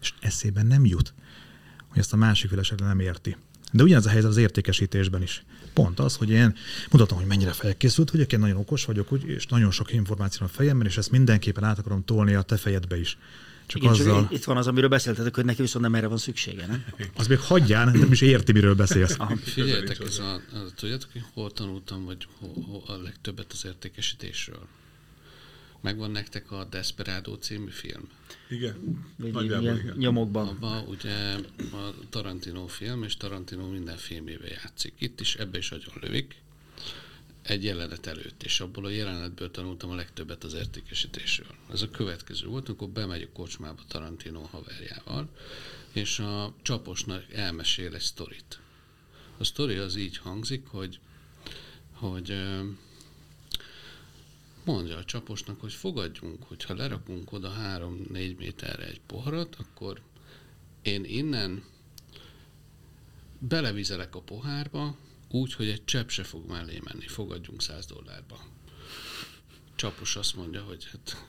és eszében nem jut, hogy ezt a másik fél nem érti. De ugyanez a helyzet az értékesítésben is. Pont az, hogy én mutatom, hogy mennyire felkészült, hogy én nagyon okos vagyok, és nagyon sok információ a fejemben, és ezt mindenképpen át akarom tolni a te fejedbe is. Csak Igen, azzal... Csak itt van az, amiről beszéltetek, hogy neki viszont nem erre van szüksége, nem? Az még hagyján, nem is érti, miről beszélsz. Figyeljetek, ez a, a, tudjátok, hogy hol tanultam, vagy hol, hol a legtöbbet az értékesítésről? Megvan nektek a Desperado című film? Igen. igen. igen. Nyomokban. Abba ugye a Tarantino film, és Tarantino minden filmébe játszik. Itt is ebbe is agyon lövik egy jelenet előtt, és abból a jelenetből tanultam a legtöbbet az értékesítésről. Ez a következő volt, amikor bemegy a kocsmába Tarantino haverjával, és a csaposnak elmesél egy sztorit. A sztori az így hangzik, hogy, hogy mondja a csaposnak, hogy fogadjunk, hogyha lerakunk oda három-négy méterre egy poharat, akkor én innen belevizelek a pohárba, úgy, hogy egy csepp se fog mellé menni, fogadjunk 100 dollárba. Csapos azt mondja, hogy hát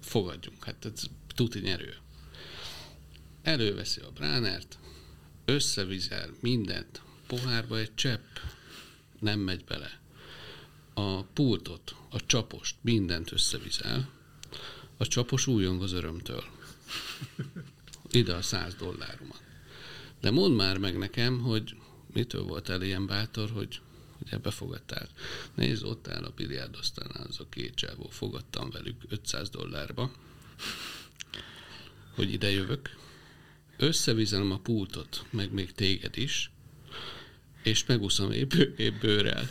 fogadjunk, hát ez tuti nyerő. Előveszi a bránert, összevizel mindent, pohárba egy csepp nem megy bele. A pultot, a csapost, mindent összevizel, a csapos újong az örömtől. Ide a 100 dolláromat. De mondd már meg nekem, hogy mitől volt el ilyen bátor, hogy, hogy ebbe fogadtál? Nézd, ott áll a biliárdoztánál az a két csávó, fogadtam velük 500 dollárba, hogy ide jövök, összevizem a pultot, meg még téged is, és megúszom épp, épp bőrrel.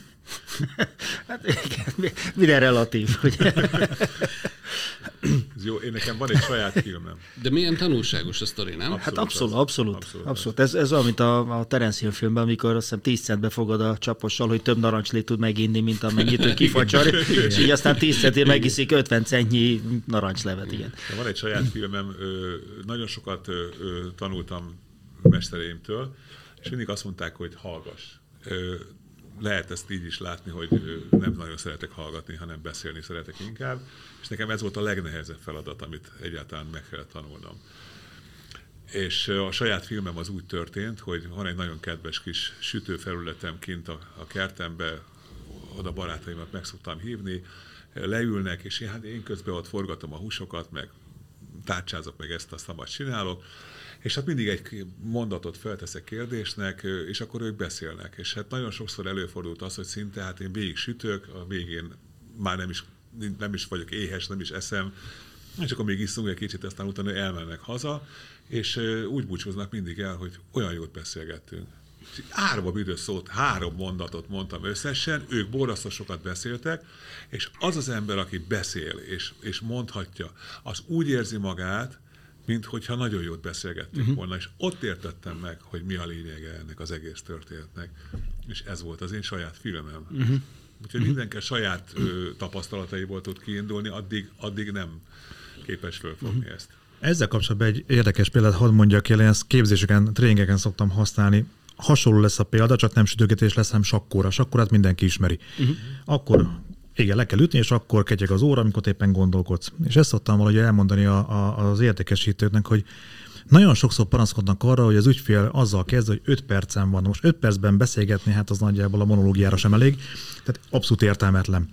hát igen, minden relatív, ugye? Ez jó, én nekem van egy saját filmem. De milyen tanulságos a sztori, nem? Hát abszolút, abszolút. abszolút, abszolút. Ez, ez olyan, mint a, a Terence Hill filmben, amikor azt hiszem 10 centbe fogad a csapossal, hogy több narancslét tud meginni, mint amennyit ő kifacsar, és így aztán 10 centért megiszik 50 centnyi narancslevet, igen. De van egy saját filmem, nagyon sokat tanultam mestereimtől, és mindig azt mondták, hogy hallgass lehet ezt így is látni, hogy nem nagyon szeretek hallgatni, hanem beszélni szeretek inkább, és nekem ez volt a legnehezebb feladat, amit egyáltalán meg kellett tanulnom. És a saját filmem az úgy történt, hogy van egy nagyon kedves kis sütőfelületem kint a, a kertembe, oda barátaimat meg szoktam hívni, leülnek, és hát én közben ott forgatom a húsokat, meg tárcsázok, meg ezt, azt, amit csinálok, és hát mindig egy mondatot felteszek kérdésnek, és akkor ők beszélnek. És hát nagyon sokszor előfordult az, hogy szinte hát én végig sütök, a végén már nem is, nem is vagyok éhes, nem is eszem, és akkor még iszunk egy kicsit, aztán utána elmennek haza, és úgy búcsúznak mindig el, hogy olyan jót beszélgettünk. Árva büdös szót, három mondatot mondtam összesen, ők borrasztosokat beszéltek, és az az ember, aki beszél és, és mondhatja, az úgy érzi magát, mint hogyha nagyon jót beszélgettünk uh-huh. volna, és ott értettem meg, hogy mi a lényege ennek az egész történetnek. És ez volt az én saját filmem. Uh-huh. Úgyhogy uh-huh. mindenki saját ö, tapasztalataiból tud kiindulni, addig, addig nem képes fölfogni uh-huh. ezt. Ezzel kapcsolatban egy érdekes példát hadd mondjak el, én ezt képzéseken, tréningeken szoktam használni. Hasonló lesz a példa, csak nem sütőgetés lesz, hanem sakkóra. Sakkorát mindenki ismeri. Uh-huh. Akkor igen, le kell ütni, és akkor ketyeg az óra, amikor éppen gondolkodsz. És ezt szoktam valahogy elmondani a, a, az értékesítőknek, hogy nagyon sokszor panaszkodnak arra, hogy az ügyfél azzal kezd, hogy 5 percen van. Most 5 percben beszélgetni, hát az nagyjából a monológiára sem elég, tehát abszolút értelmetlen.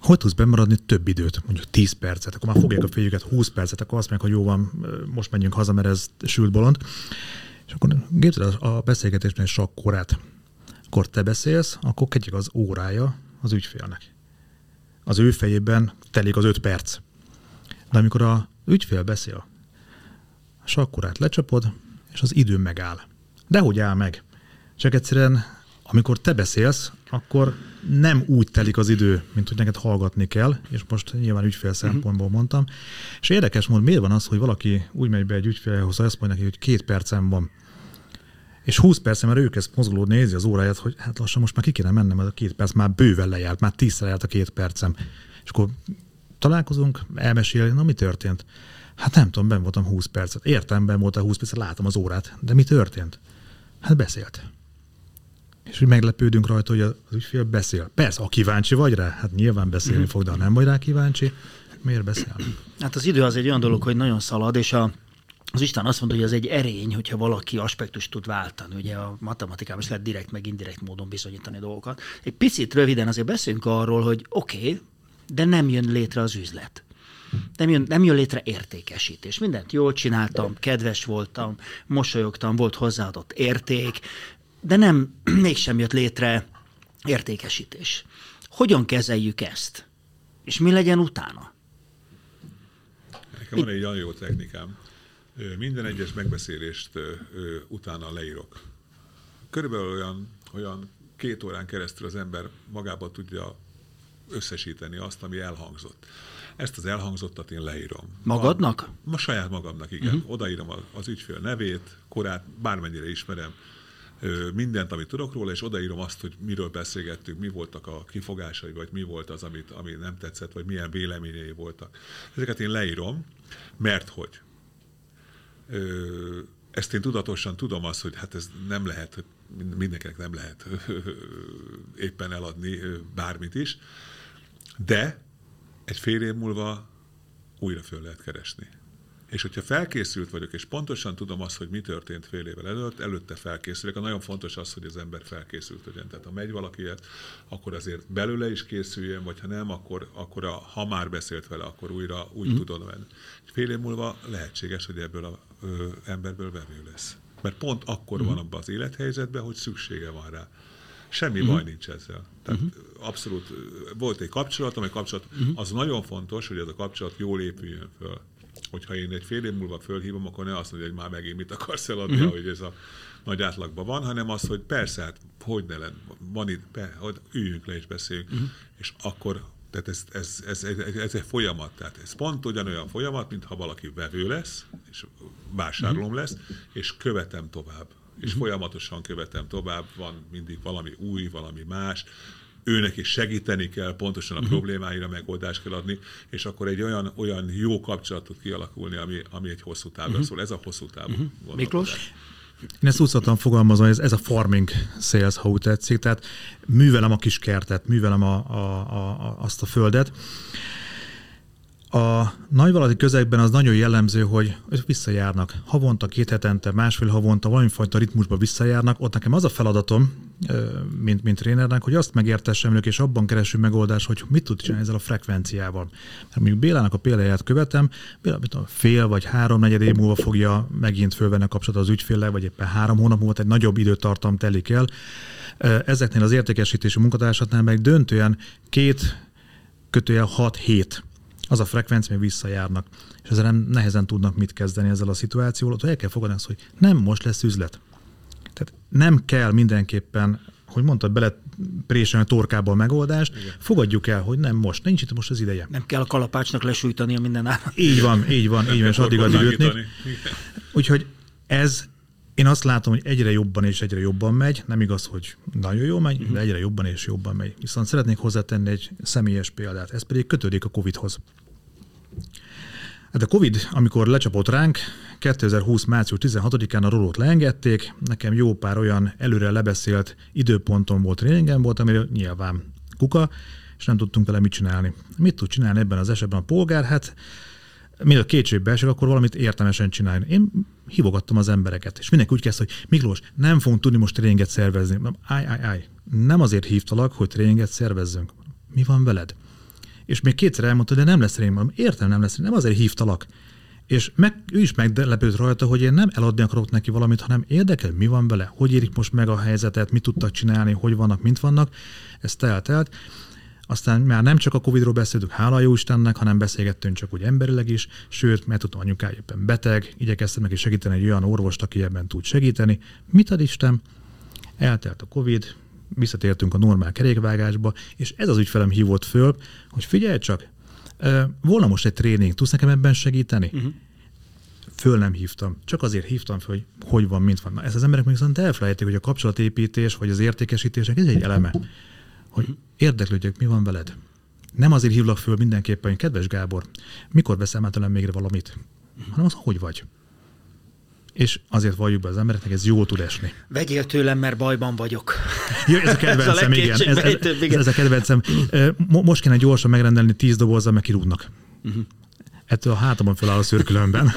Hogy tudsz bemaradni több időt, mondjuk 10 percet, akkor már fogják a fejüket 20 percet, akkor azt mondják, hogy jó van, most menjünk haza, mert ez sült bolond. És akkor képzeld a beszélgetésben egy sakkórát. Akkor te beszélsz, akkor ketyeg az órája az ügyfélnek az ő fejében telik az öt perc. De amikor a ügyfél beszél, a sakkorát lecsapod, és az idő megáll. De hogy áll meg? Csak egyszerűen, amikor te beszélsz, akkor nem úgy telik az idő, mint hogy neked hallgatni kell, és most nyilván ügyfél mhm. szempontból mondtam. És érdekes mód, miért van az, hogy valaki úgy megy be egy ügyfélhez, hogy azt mondja neki, hogy két percem van, és 20 percen már ő kezd mozgolódni, nézi az óráját, hogy hát lassan most már ki kéne mennem, mert a két perc már bőven lejárt, már tízszer lejárt a két percem. És akkor találkozunk, elmesél, na mi történt? Hát nem tudom, ben voltam 20 percet. Értem, ben voltam 20 percet, látom az órát. De mi történt? Hát beszélt. És hogy meglepődünk rajta, hogy az ügyfél beszél. Persze, ha kíváncsi vagy rá, hát nyilván beszélni fog, de ha nem vagy rá kíváncsi, miért beszél? Hát az idő az egy olyan dolog, hogy nagyon szalad, és a, az Isten azt mondta, hogy ez egy erény, hogyha valaki aspektus tud váltani. Ugye a matematikában is lehet direkt meg indirekt módon bizonyítani dolgokat. Egy picit röviden azért beszélünk arról, hogy oké, okay, de nem jön létre az üzlet. nem jön, nem jön létre értékesítés. Mindent jól csináltam, kedves voltam, mosolyogtam, volt hozzáadott érték, de nem, mégsem jött létre értékesítés. Hogyan kezeljük ezt? És mi legyen utána? Nekem van egy olyan jó technikám. Minden egyes megbeszélést utána leírok. Körülbelül olyan, olyan két órán keresztül az ember magába tudja összesíteni azt, ami elhangzott. Ezt az elhangzottat én leírom. Magadnak? A, a saját magamnak, igen. Uh-huh. Odaírom az ügyfél nevét, korát, bármennyire ismerem, mindent, amit tudok róla, és odaírom azt, hogy miről beszélgettünk, mi voltak a kifogásai, vagy mi volt az, amit, ami nem tetszett, vagy milyen véleményei voltak. Ezeket én leírom, mert hogy ezt én tudatosan tudom azt, hogy hát ez nem lehet, mindenkinek nem lehet éppen eladni bármit is, de egy fél év múlva újra föl lehet keresni. És hogyha felkészült vagyok, és pontosan tudom azt, hogy mi történt fél évvel előtt, előtte felkészülök. A nagyon fontos az, hogy az ember felkészült legyen. Tehát ha megy valakiért, akkor azért belőle is készüljen, vagy ha nem, akkor, akkor a, ha már beszélt vele, akkor újra úgy mm. tudod venni. Fél év múlva lehetséges, hogy ebből az emberből vevő lesz. Mert pont akkor mm. van abban az élethelyzetben, hogy szüksége van rá. Semmi uh-huh. baj nincs ezzel. Tehát uh-huh. abszolút volt egy kapcsolat, amely kapcsolat, uh-huh. az nagyon fontos, hogy ez a kapcsolat jól épüljön föl hogyha én egy fél év múlva fölhívom, akkor ne azt mondja, hogy már megint mit akarsz eladni, uh-huh. hogy ez a nagy átlagban van, hanem az, hogy persze, hát hogy ne lenne, van itt, be, hogy üljünk le és beszéljünk, uh-huh. és akkor, tehát ez, ez, ez, ez, ez egy folyamat, tehát ez pont ugyanolyan folyamat, mintha valaki vevő lesz, és vásárlóm uh-huh. lesz, és követem tovább és uh-huh. folyamatosan követem tovább, van mindig valami új, valami más, őnek is segíteni kell, pontosan a uh-huh. problémáira megoldást kell adni, és akkor egy olyan, olyan jó kapcsolat tud kialakulni, ami, ami egy hosszú távra uh-huh. szól. Ez a hosszú távú uh-huh. Miklós? Én ezt úgy szoktam fogalmazni, hogy ez, ez a farming sales, ha úgy tetszik, tehát művelem a kis kertet, művelem a, a, a, azt a földet, a nagyvalati közegben az nagyon jellemző, hogy visszajárnak. Havonta, két hetente, másfél havonta valamifajta ritmusba visszajárnak. Ott nekem az a feladatom, mint, mint trénernek, hogy azt megértessem ők, és abban keresünk megoldást, hogy mit tud csinálni ezzel a frekvenciával. Mert mondjuk Bélának a példáját követem, Béla tudom, fél vagy három negyed év múlva fogja megint fölvenni a kapcsolatot az ügyféllel, vagy éppen három hónap múlva, egy nagyobb időtartam telik el. Ezeknél az értékesítési munkatársatnál meg döntően két kötőjel hat hét az a frekvencia, hogy visszajárnak, és ezzel nem nehezen tudnak mit kezdeni ezzel a szituációval, ott el kell fogadni azt, hogy nem most lesz üzlet. Tehát nem kell mindenképpen hogy mondtad, bele préselni a torkába a megoldást, Igen. fogadjuk el, hogy nem most, nincs itt most az ideje. Nem kell a kalapácsnak lesújtani a minden árat. Így van, így van, így van, és addig addig ütni. Úgyhogy ez, én azt látom, hogy egyre jobban és egyre jobban megy, nem igaz, hogy nagyon jó megy, uh-huh. de egyre jobban és jobban megy. Viszont szeretnék hozzátenni egy személyes példát, ez pedig kötődik a Covid-hoz. Hát a Covid, amikor lecsapott ránk, 2020. március 16-án a rolót leengedték, nekem jó pár olyan előre lebeszélt időponton volt tréningen volt, amire nyilván kuka, és nem tudtunk vele mit csinálni. Mit tud csinálni ebben az esetben a polgár? Hát a kétségbe esek, akkor valamit értelmesen csinálni. Én hívogattam az embereket, és mindenki úgy kezdte, hogy Miklós, nem fogunk tudni most tréninget szervezni. Áj, áj, áj. Nem azért hívtalak, hogy tréninget szervezzünk. Mi van veled? És még kétszer elmondta, de nem lesz tréning. Értem, nem lesz Nem azért hívtalak. És meg, ő is meglepődött rajta, hogy én nem eladni akarok neki valamit, hanem érdekel, mi van vele, hogy érik most meg a helyzetet, mit tudtak csinálni, hogy vannak, mint vannak. Ez telt, telt. Aztán már nem csak a Covid-ról beszéltünk, hála jó Istennek, hanem beszélgettünk csak úgy emberileg is, sőt, mert tudom, anyukája éppen beteg, igyekeztem neki segíteni egy olyan orvost, aki ebben tud segíteni. Mit ad Isten? Eltelt a Covid, visszatértünk a normál kerékvágásba, és ez az ügyfelem hívott föl, hogy figyelj csak, volna most egy tréning, tudsz nekem ebben segíteni? Uh-huh. Föl nem hívtam. Csak azért hívtam fel, hogy hogy van, mint van. Na, ez az emberek még viszont elfelejtik, hogy a kapcsolatépítés vagy az értékesítések ez egy eleme. Hogy érdeklődjük, mi van veled. Nem azért hívlak föl mindenképpen, hogy kedves Gábor, mikor veszem át tőlem valamit, hanem az, hogy vagy és azért valljuk be az embereknek, ez jól tud esni. Vegyél tőlem, mert bajban vagyok. Ja, ez a kedvencem, ez a igen. Ez, ez, ez, ez a kedvencem. Most kéne gyorsan megrendelni tíz dobozzal, meg kirúgnak. Uh-huh. Ettől a hátamon feláll a szürkülőmben.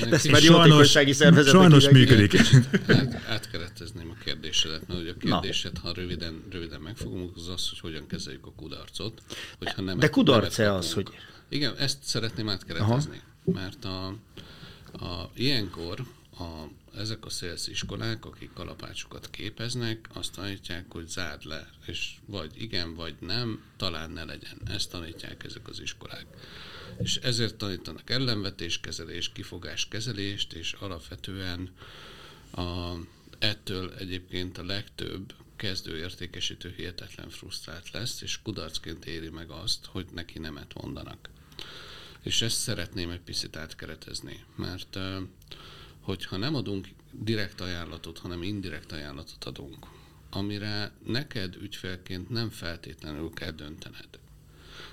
De ezt már sajnos, sajnos működik. Át, átkeretezném a kérdésedet, mert ugye a kérdésed, Na. ha röviden, röviden megfogunk, az az, hogy hogyan kezeljük a kudarcot. Hogyha nem, De kudarc-e az, hogy Igen, ezt szeretném átkeretezni, Aha. mert a, a, ilyenkor a, ezek a iskolák, akik kalapácsokat képeznek, azt tanítják, hogy zárd le, és vagy igen, vagy nem, talán ne legyen. Ezt tanítják ezek az iskolák. És ezért tanítanak ellenvetéskezelést, kifogáskezelést, és alapvetően a, ettől egyébként a legtöbb kezdőértékesítő hihetetlen frusztrált lesz, és kudarcként éri meg azt, hogy neki nemet mondanak. És ezt szeretném egy picit átkeretezni, mert hogyha nem adunk direkt ajánlatot, hanem indirekt ajánlatot adunk, amire neked ügyfélként nem feltétlenül kell döntened.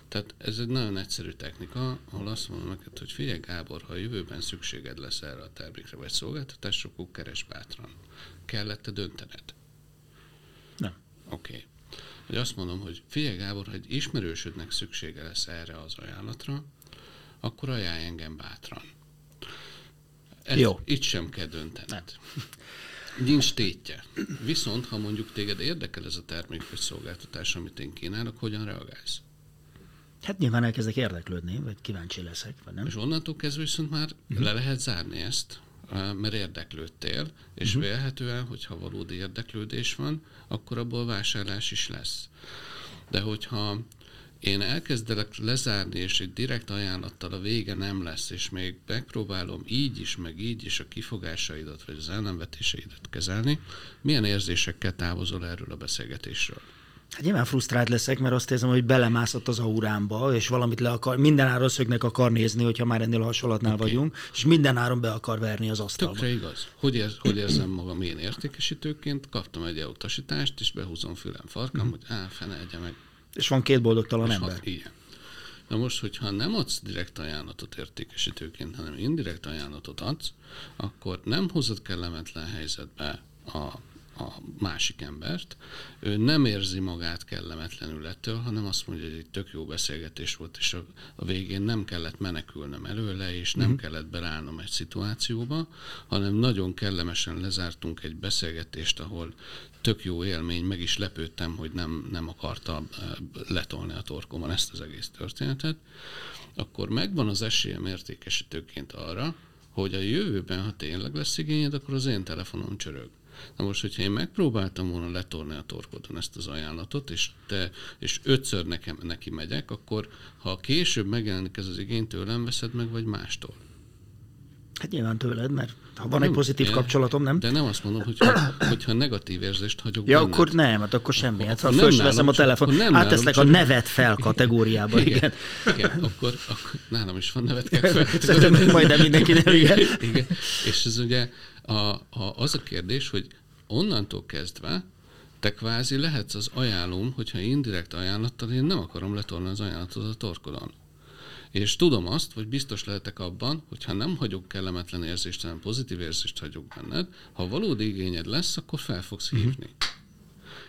Tehát ez egy nagyon egyszerű technika, ahol azt mondom neked, hogy figyelj Gábor, ha a jövőben szükséged lesz erre a termékre vagy szolgáltatásra, akkor keres bátran. Kellett-e döntened? Nem. Oké. Okay. Vagy azt mondom, hogy figyelj Gábor, ha egy ismerősödnek szüksége lesz erre az ajánlatra, akkor ajánlj engem bátran. Ez, Jó. Itt sem kell döntened. Nem. Nincs tétje. Viszont, ha mondjuk téged érdekel ez a termék vagy szolgáltatás, amit én kínálok, hogyan reagálsz? Hát nyilván elkezdek érdeklődni, vagy kíváncsi leszek, vagy nem. És onnantól kezdve viszont már uh-huh. le lehet zárni ezt, mert érdeklődtél, és uh-huh. vélhetően, hogyha valódi érdeklődés van, akkor abból vásárlás is lesz. De hogyha én elkezdelek lezárni, és egy direkt ajánlattal a vége nem lesz, és még megpróbálom így is, meg így is a kifogásaidat, vagy az ellenvetéseidet kezelni, milyen érzésekkel távozol erről a beszélgetésről? Hát nyilván frusztrált leszek, mert azt érzem, hogy belemászott az aurámba, és valamit le akar, minden áron szögnek akar nézni, hogyha már ennél a hasonlatnál okay. vagyunk, és minden áron be akar verni az asztalba. Tökre igaz. Hogy, ér, hogy érzem magam én értékesítőként? Kaptam egy elutasítást, és behúzom fülem farkam, mm. hogy á, fene egye meg. És van két boldogtalan és ember. Hat, igen. Na most, hogyha nem adsz direkt ajánlatot értékesítőként, hanem indirekt ajánlatot adsz, akkor nem hozod kellemetlen helyzetbe a a másik embert, ő nem érzi magát kellemetlenül ettől, hanem azt mondja, hogy egy tök jó beszélgetés volt, és a, a végén nem kellett menekülnöm előle, és nem uh-huh. kellett berállnom egy szituációba, hanem nagyon kellemesen lezártunk egy beszélgetést, ahol tök jó élmény, meg is lepődtem, hogy nem, nem akarta letolni a torkomon ezt az egész történetet, akkor megvan az esélyem értékesítőként arra, hogy a jövőben, ha tényleg lesz igényed, akkor az én telefonom csörög. Na most, hogyha én megpróbáltam volna letorni a torkodon ezt az ajánlatot, és, te, és ötször nekem, neki megyek, akkor ha később megjelenik ez az igény, tőlem veszed meg, vagy mástól? Hát nyilván tőled, mert ha van nem, egy pozitív én, kapcsolatom, nem? De nem azt mondom, hogy hogyha negatív érzést hagyok Ja, benned, akkor nem, hát akkor semmi. Hát ha fölveszem a telefon, nem áteszlek nálam, a nevet fel kategóriába, igen. Igen, igen akkor, akkor nálam is van nevet kell fel. Majd mindenki nem, igen. igen. És ez ugye a, a, az a kérdés, hogy onnantól kezdve te kvázi lehetsz az ajánlóm, hogyha indirekt ajánlattal én nem akarom letolni az ajánlatot a torkodon. És tudom azt, hogy biztos lehetek abban, hogy ha nem hagyok kellemetlen érzést, hanem pozitív érzést hagyok benned, ha valódi igényed lesz, akkor fel fogsz mhm. hívni. Mm-hmm.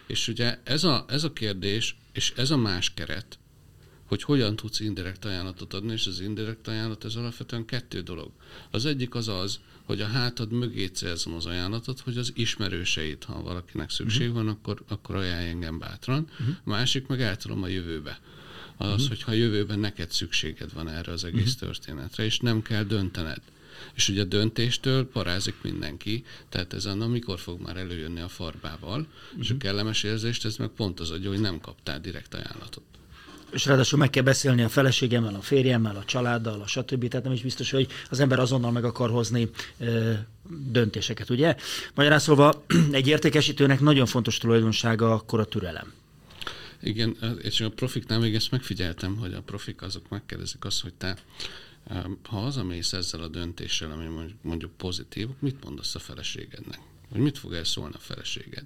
És ugye ez a, ez a kérdés, és ez a más keret, hogy hogyan tudsz indirekt ajánlatot adni, és az indirekt ajánlat ez alapvetően kettő dolog. Az egyik az az, hogy a hátad mögé célzom az ajánlatot, hogy az ismerőseit, ha valakinek szükség uh-huh. van, akkor, akkor ajánlj engem bátran. Uh-huh. A másik meg eltolom a jövőbe. Az, uh-huh. hogyha a jövőben neked szükséged van erre az egész uh-huh. történetre, és nem kell döntened. És ugye a döntéstől parázik mindenki, tehát ez annak mikor fog már előjönni a farbával, uh-huh. és a kellemes érzést, ez meg pont az adja, hogy nem kaptál direkt ajánlatot és ráadásul meg kell beszélni a feleségemmel, a férjemmel, a családdal, a stb. Tehát nem is biztos, hogy az ember azonnal meg akar hozni ö, döntéseket, ugye? Magyarán szóval egy értékesítőnek nagyon fontos tulajdonsága akkor a türelem. Igen, és a profiknál még ezt megfigyeltem, hogy a profik azok megkérdezik azt, hogy te ha hazamész ezzel a döntéssel, ami mondjuk pozitív, mit mondasz a feleségednek? Vagy mit fog elszólni a feleséged?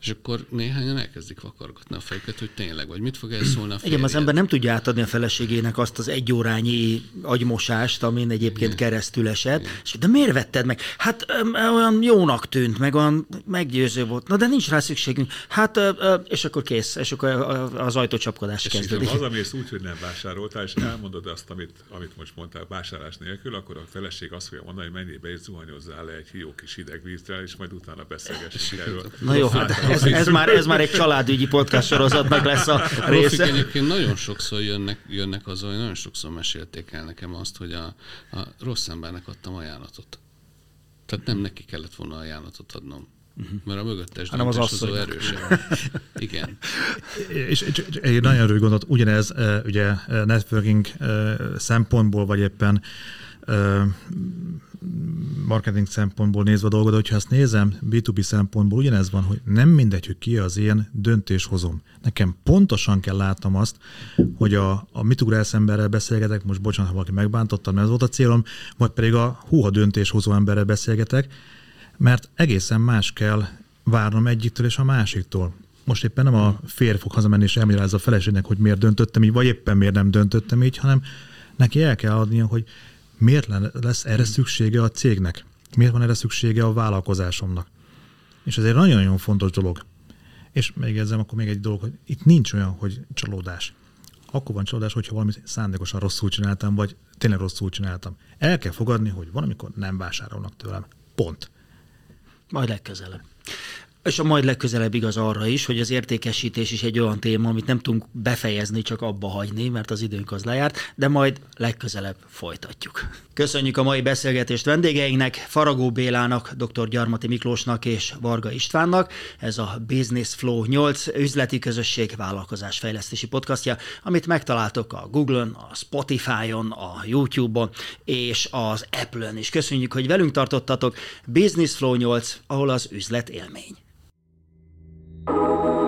És akkor néhányan elkezdik vakargatni a fejüket, hogy tényleg, vagy mit fog elszólni a Igen, az ember nem tudja átadni a feleségének azt az egyórányi agymosást, amin egyébként Igen. keresztül esett. Igen. És de miért vetted meg? Hát olyan jónak tűnt, meg olyan meggyőző volt. Na de nincs rá szükségünk. Hát, és akkor kész, és akkor az ajtócsapkodás és kezdődik. Ha hazamész úgy, hogy nem vásároltál, és elmondod azt, amit, amit most mondtál, vásárlás nélkül, akkor a feleség azt fogja mondani, hogy mennyibe is zuhanyozzál le egy hió kis hideg vízre, és majd majd utána beszélgessünk erről. Na jó, hát ez, ez, már, ez már egy családügyi podcast sorozatnak lesz a része. Profik egyébként nagyon sokszor jönnek, jönnek azzal, hogy nagyon sokszor mesélték el nekem azt, hogy a, a rossz embernek adtam ajánlatot. Tehát nem neki kellett volna ajánlatot adnom. Uh-huh. Mert a mögöttes Hanem az asszony erősebb. Igen. És, és, és egy nagyon rövid gondolat, ugyanez ugye networking szempontból, vagy éppen marketing szempontból nézve a dolgot, de hogyha ezt nézem, B2B szempontból ugyanez van, hogy nem mindegy, hogy ki az én döntéshozom. Nekem pontosan kell látnom azt, hogy a, a mit ugrász emberrel beszélgetek, most bocsánat, ha valaki megbántottam, mert ez volt a célom, vagy pedig a húha döntéshozó emberrel beszélgetek, mert egészen más kell várnom egyiktől és a másiktól. Most éppen nem a férj fog hazamenni és elmagyarázza a feleségnek, hogy miért döntöttem így, vagy éppen miért nem döntöttem így, hanem neki el kell adnia, hogy miért lesz erre szüksége a cégnek? Miért van erre szüksége a vállalkozásomnak? És ez egy nagyon-nagyon fontos dolog. És megjegyzem akkor még egy dolog, hogy itt nincs olyan, hogy csalódás. Akkor van csalódás, hogyha valamit szándékosan rosszul csináltam, vagy tényleg rosszul csináltam. El kell fogadni, hogy van, amikor nem vásárolnak tőlem. Pont. Majd legközelebb. És a majd legközelebb igaz arra is, hogy az értékesítés is egy olyan téma, amit nem tudunk befejezni, csak abba hagyni, mert az időnk az lejárt, de majd legközelebb folytatjuk. Köszönjük a mai beszélgetést vendégeinknek, Faragó Bélának, dr. Gyarmati Miklósnak és Varga Istvánnak. Ez a Business Flow 8 üzleti közösség vállalkozás fejlesztési podcastja, amit megtaláltok a Google-on, a Spotify-on, a YouTube-on és az Apple-on is. Köszönjük, hogy velünk tartottatok. Business Flow 8, ahol az üzlet élmény. thank you.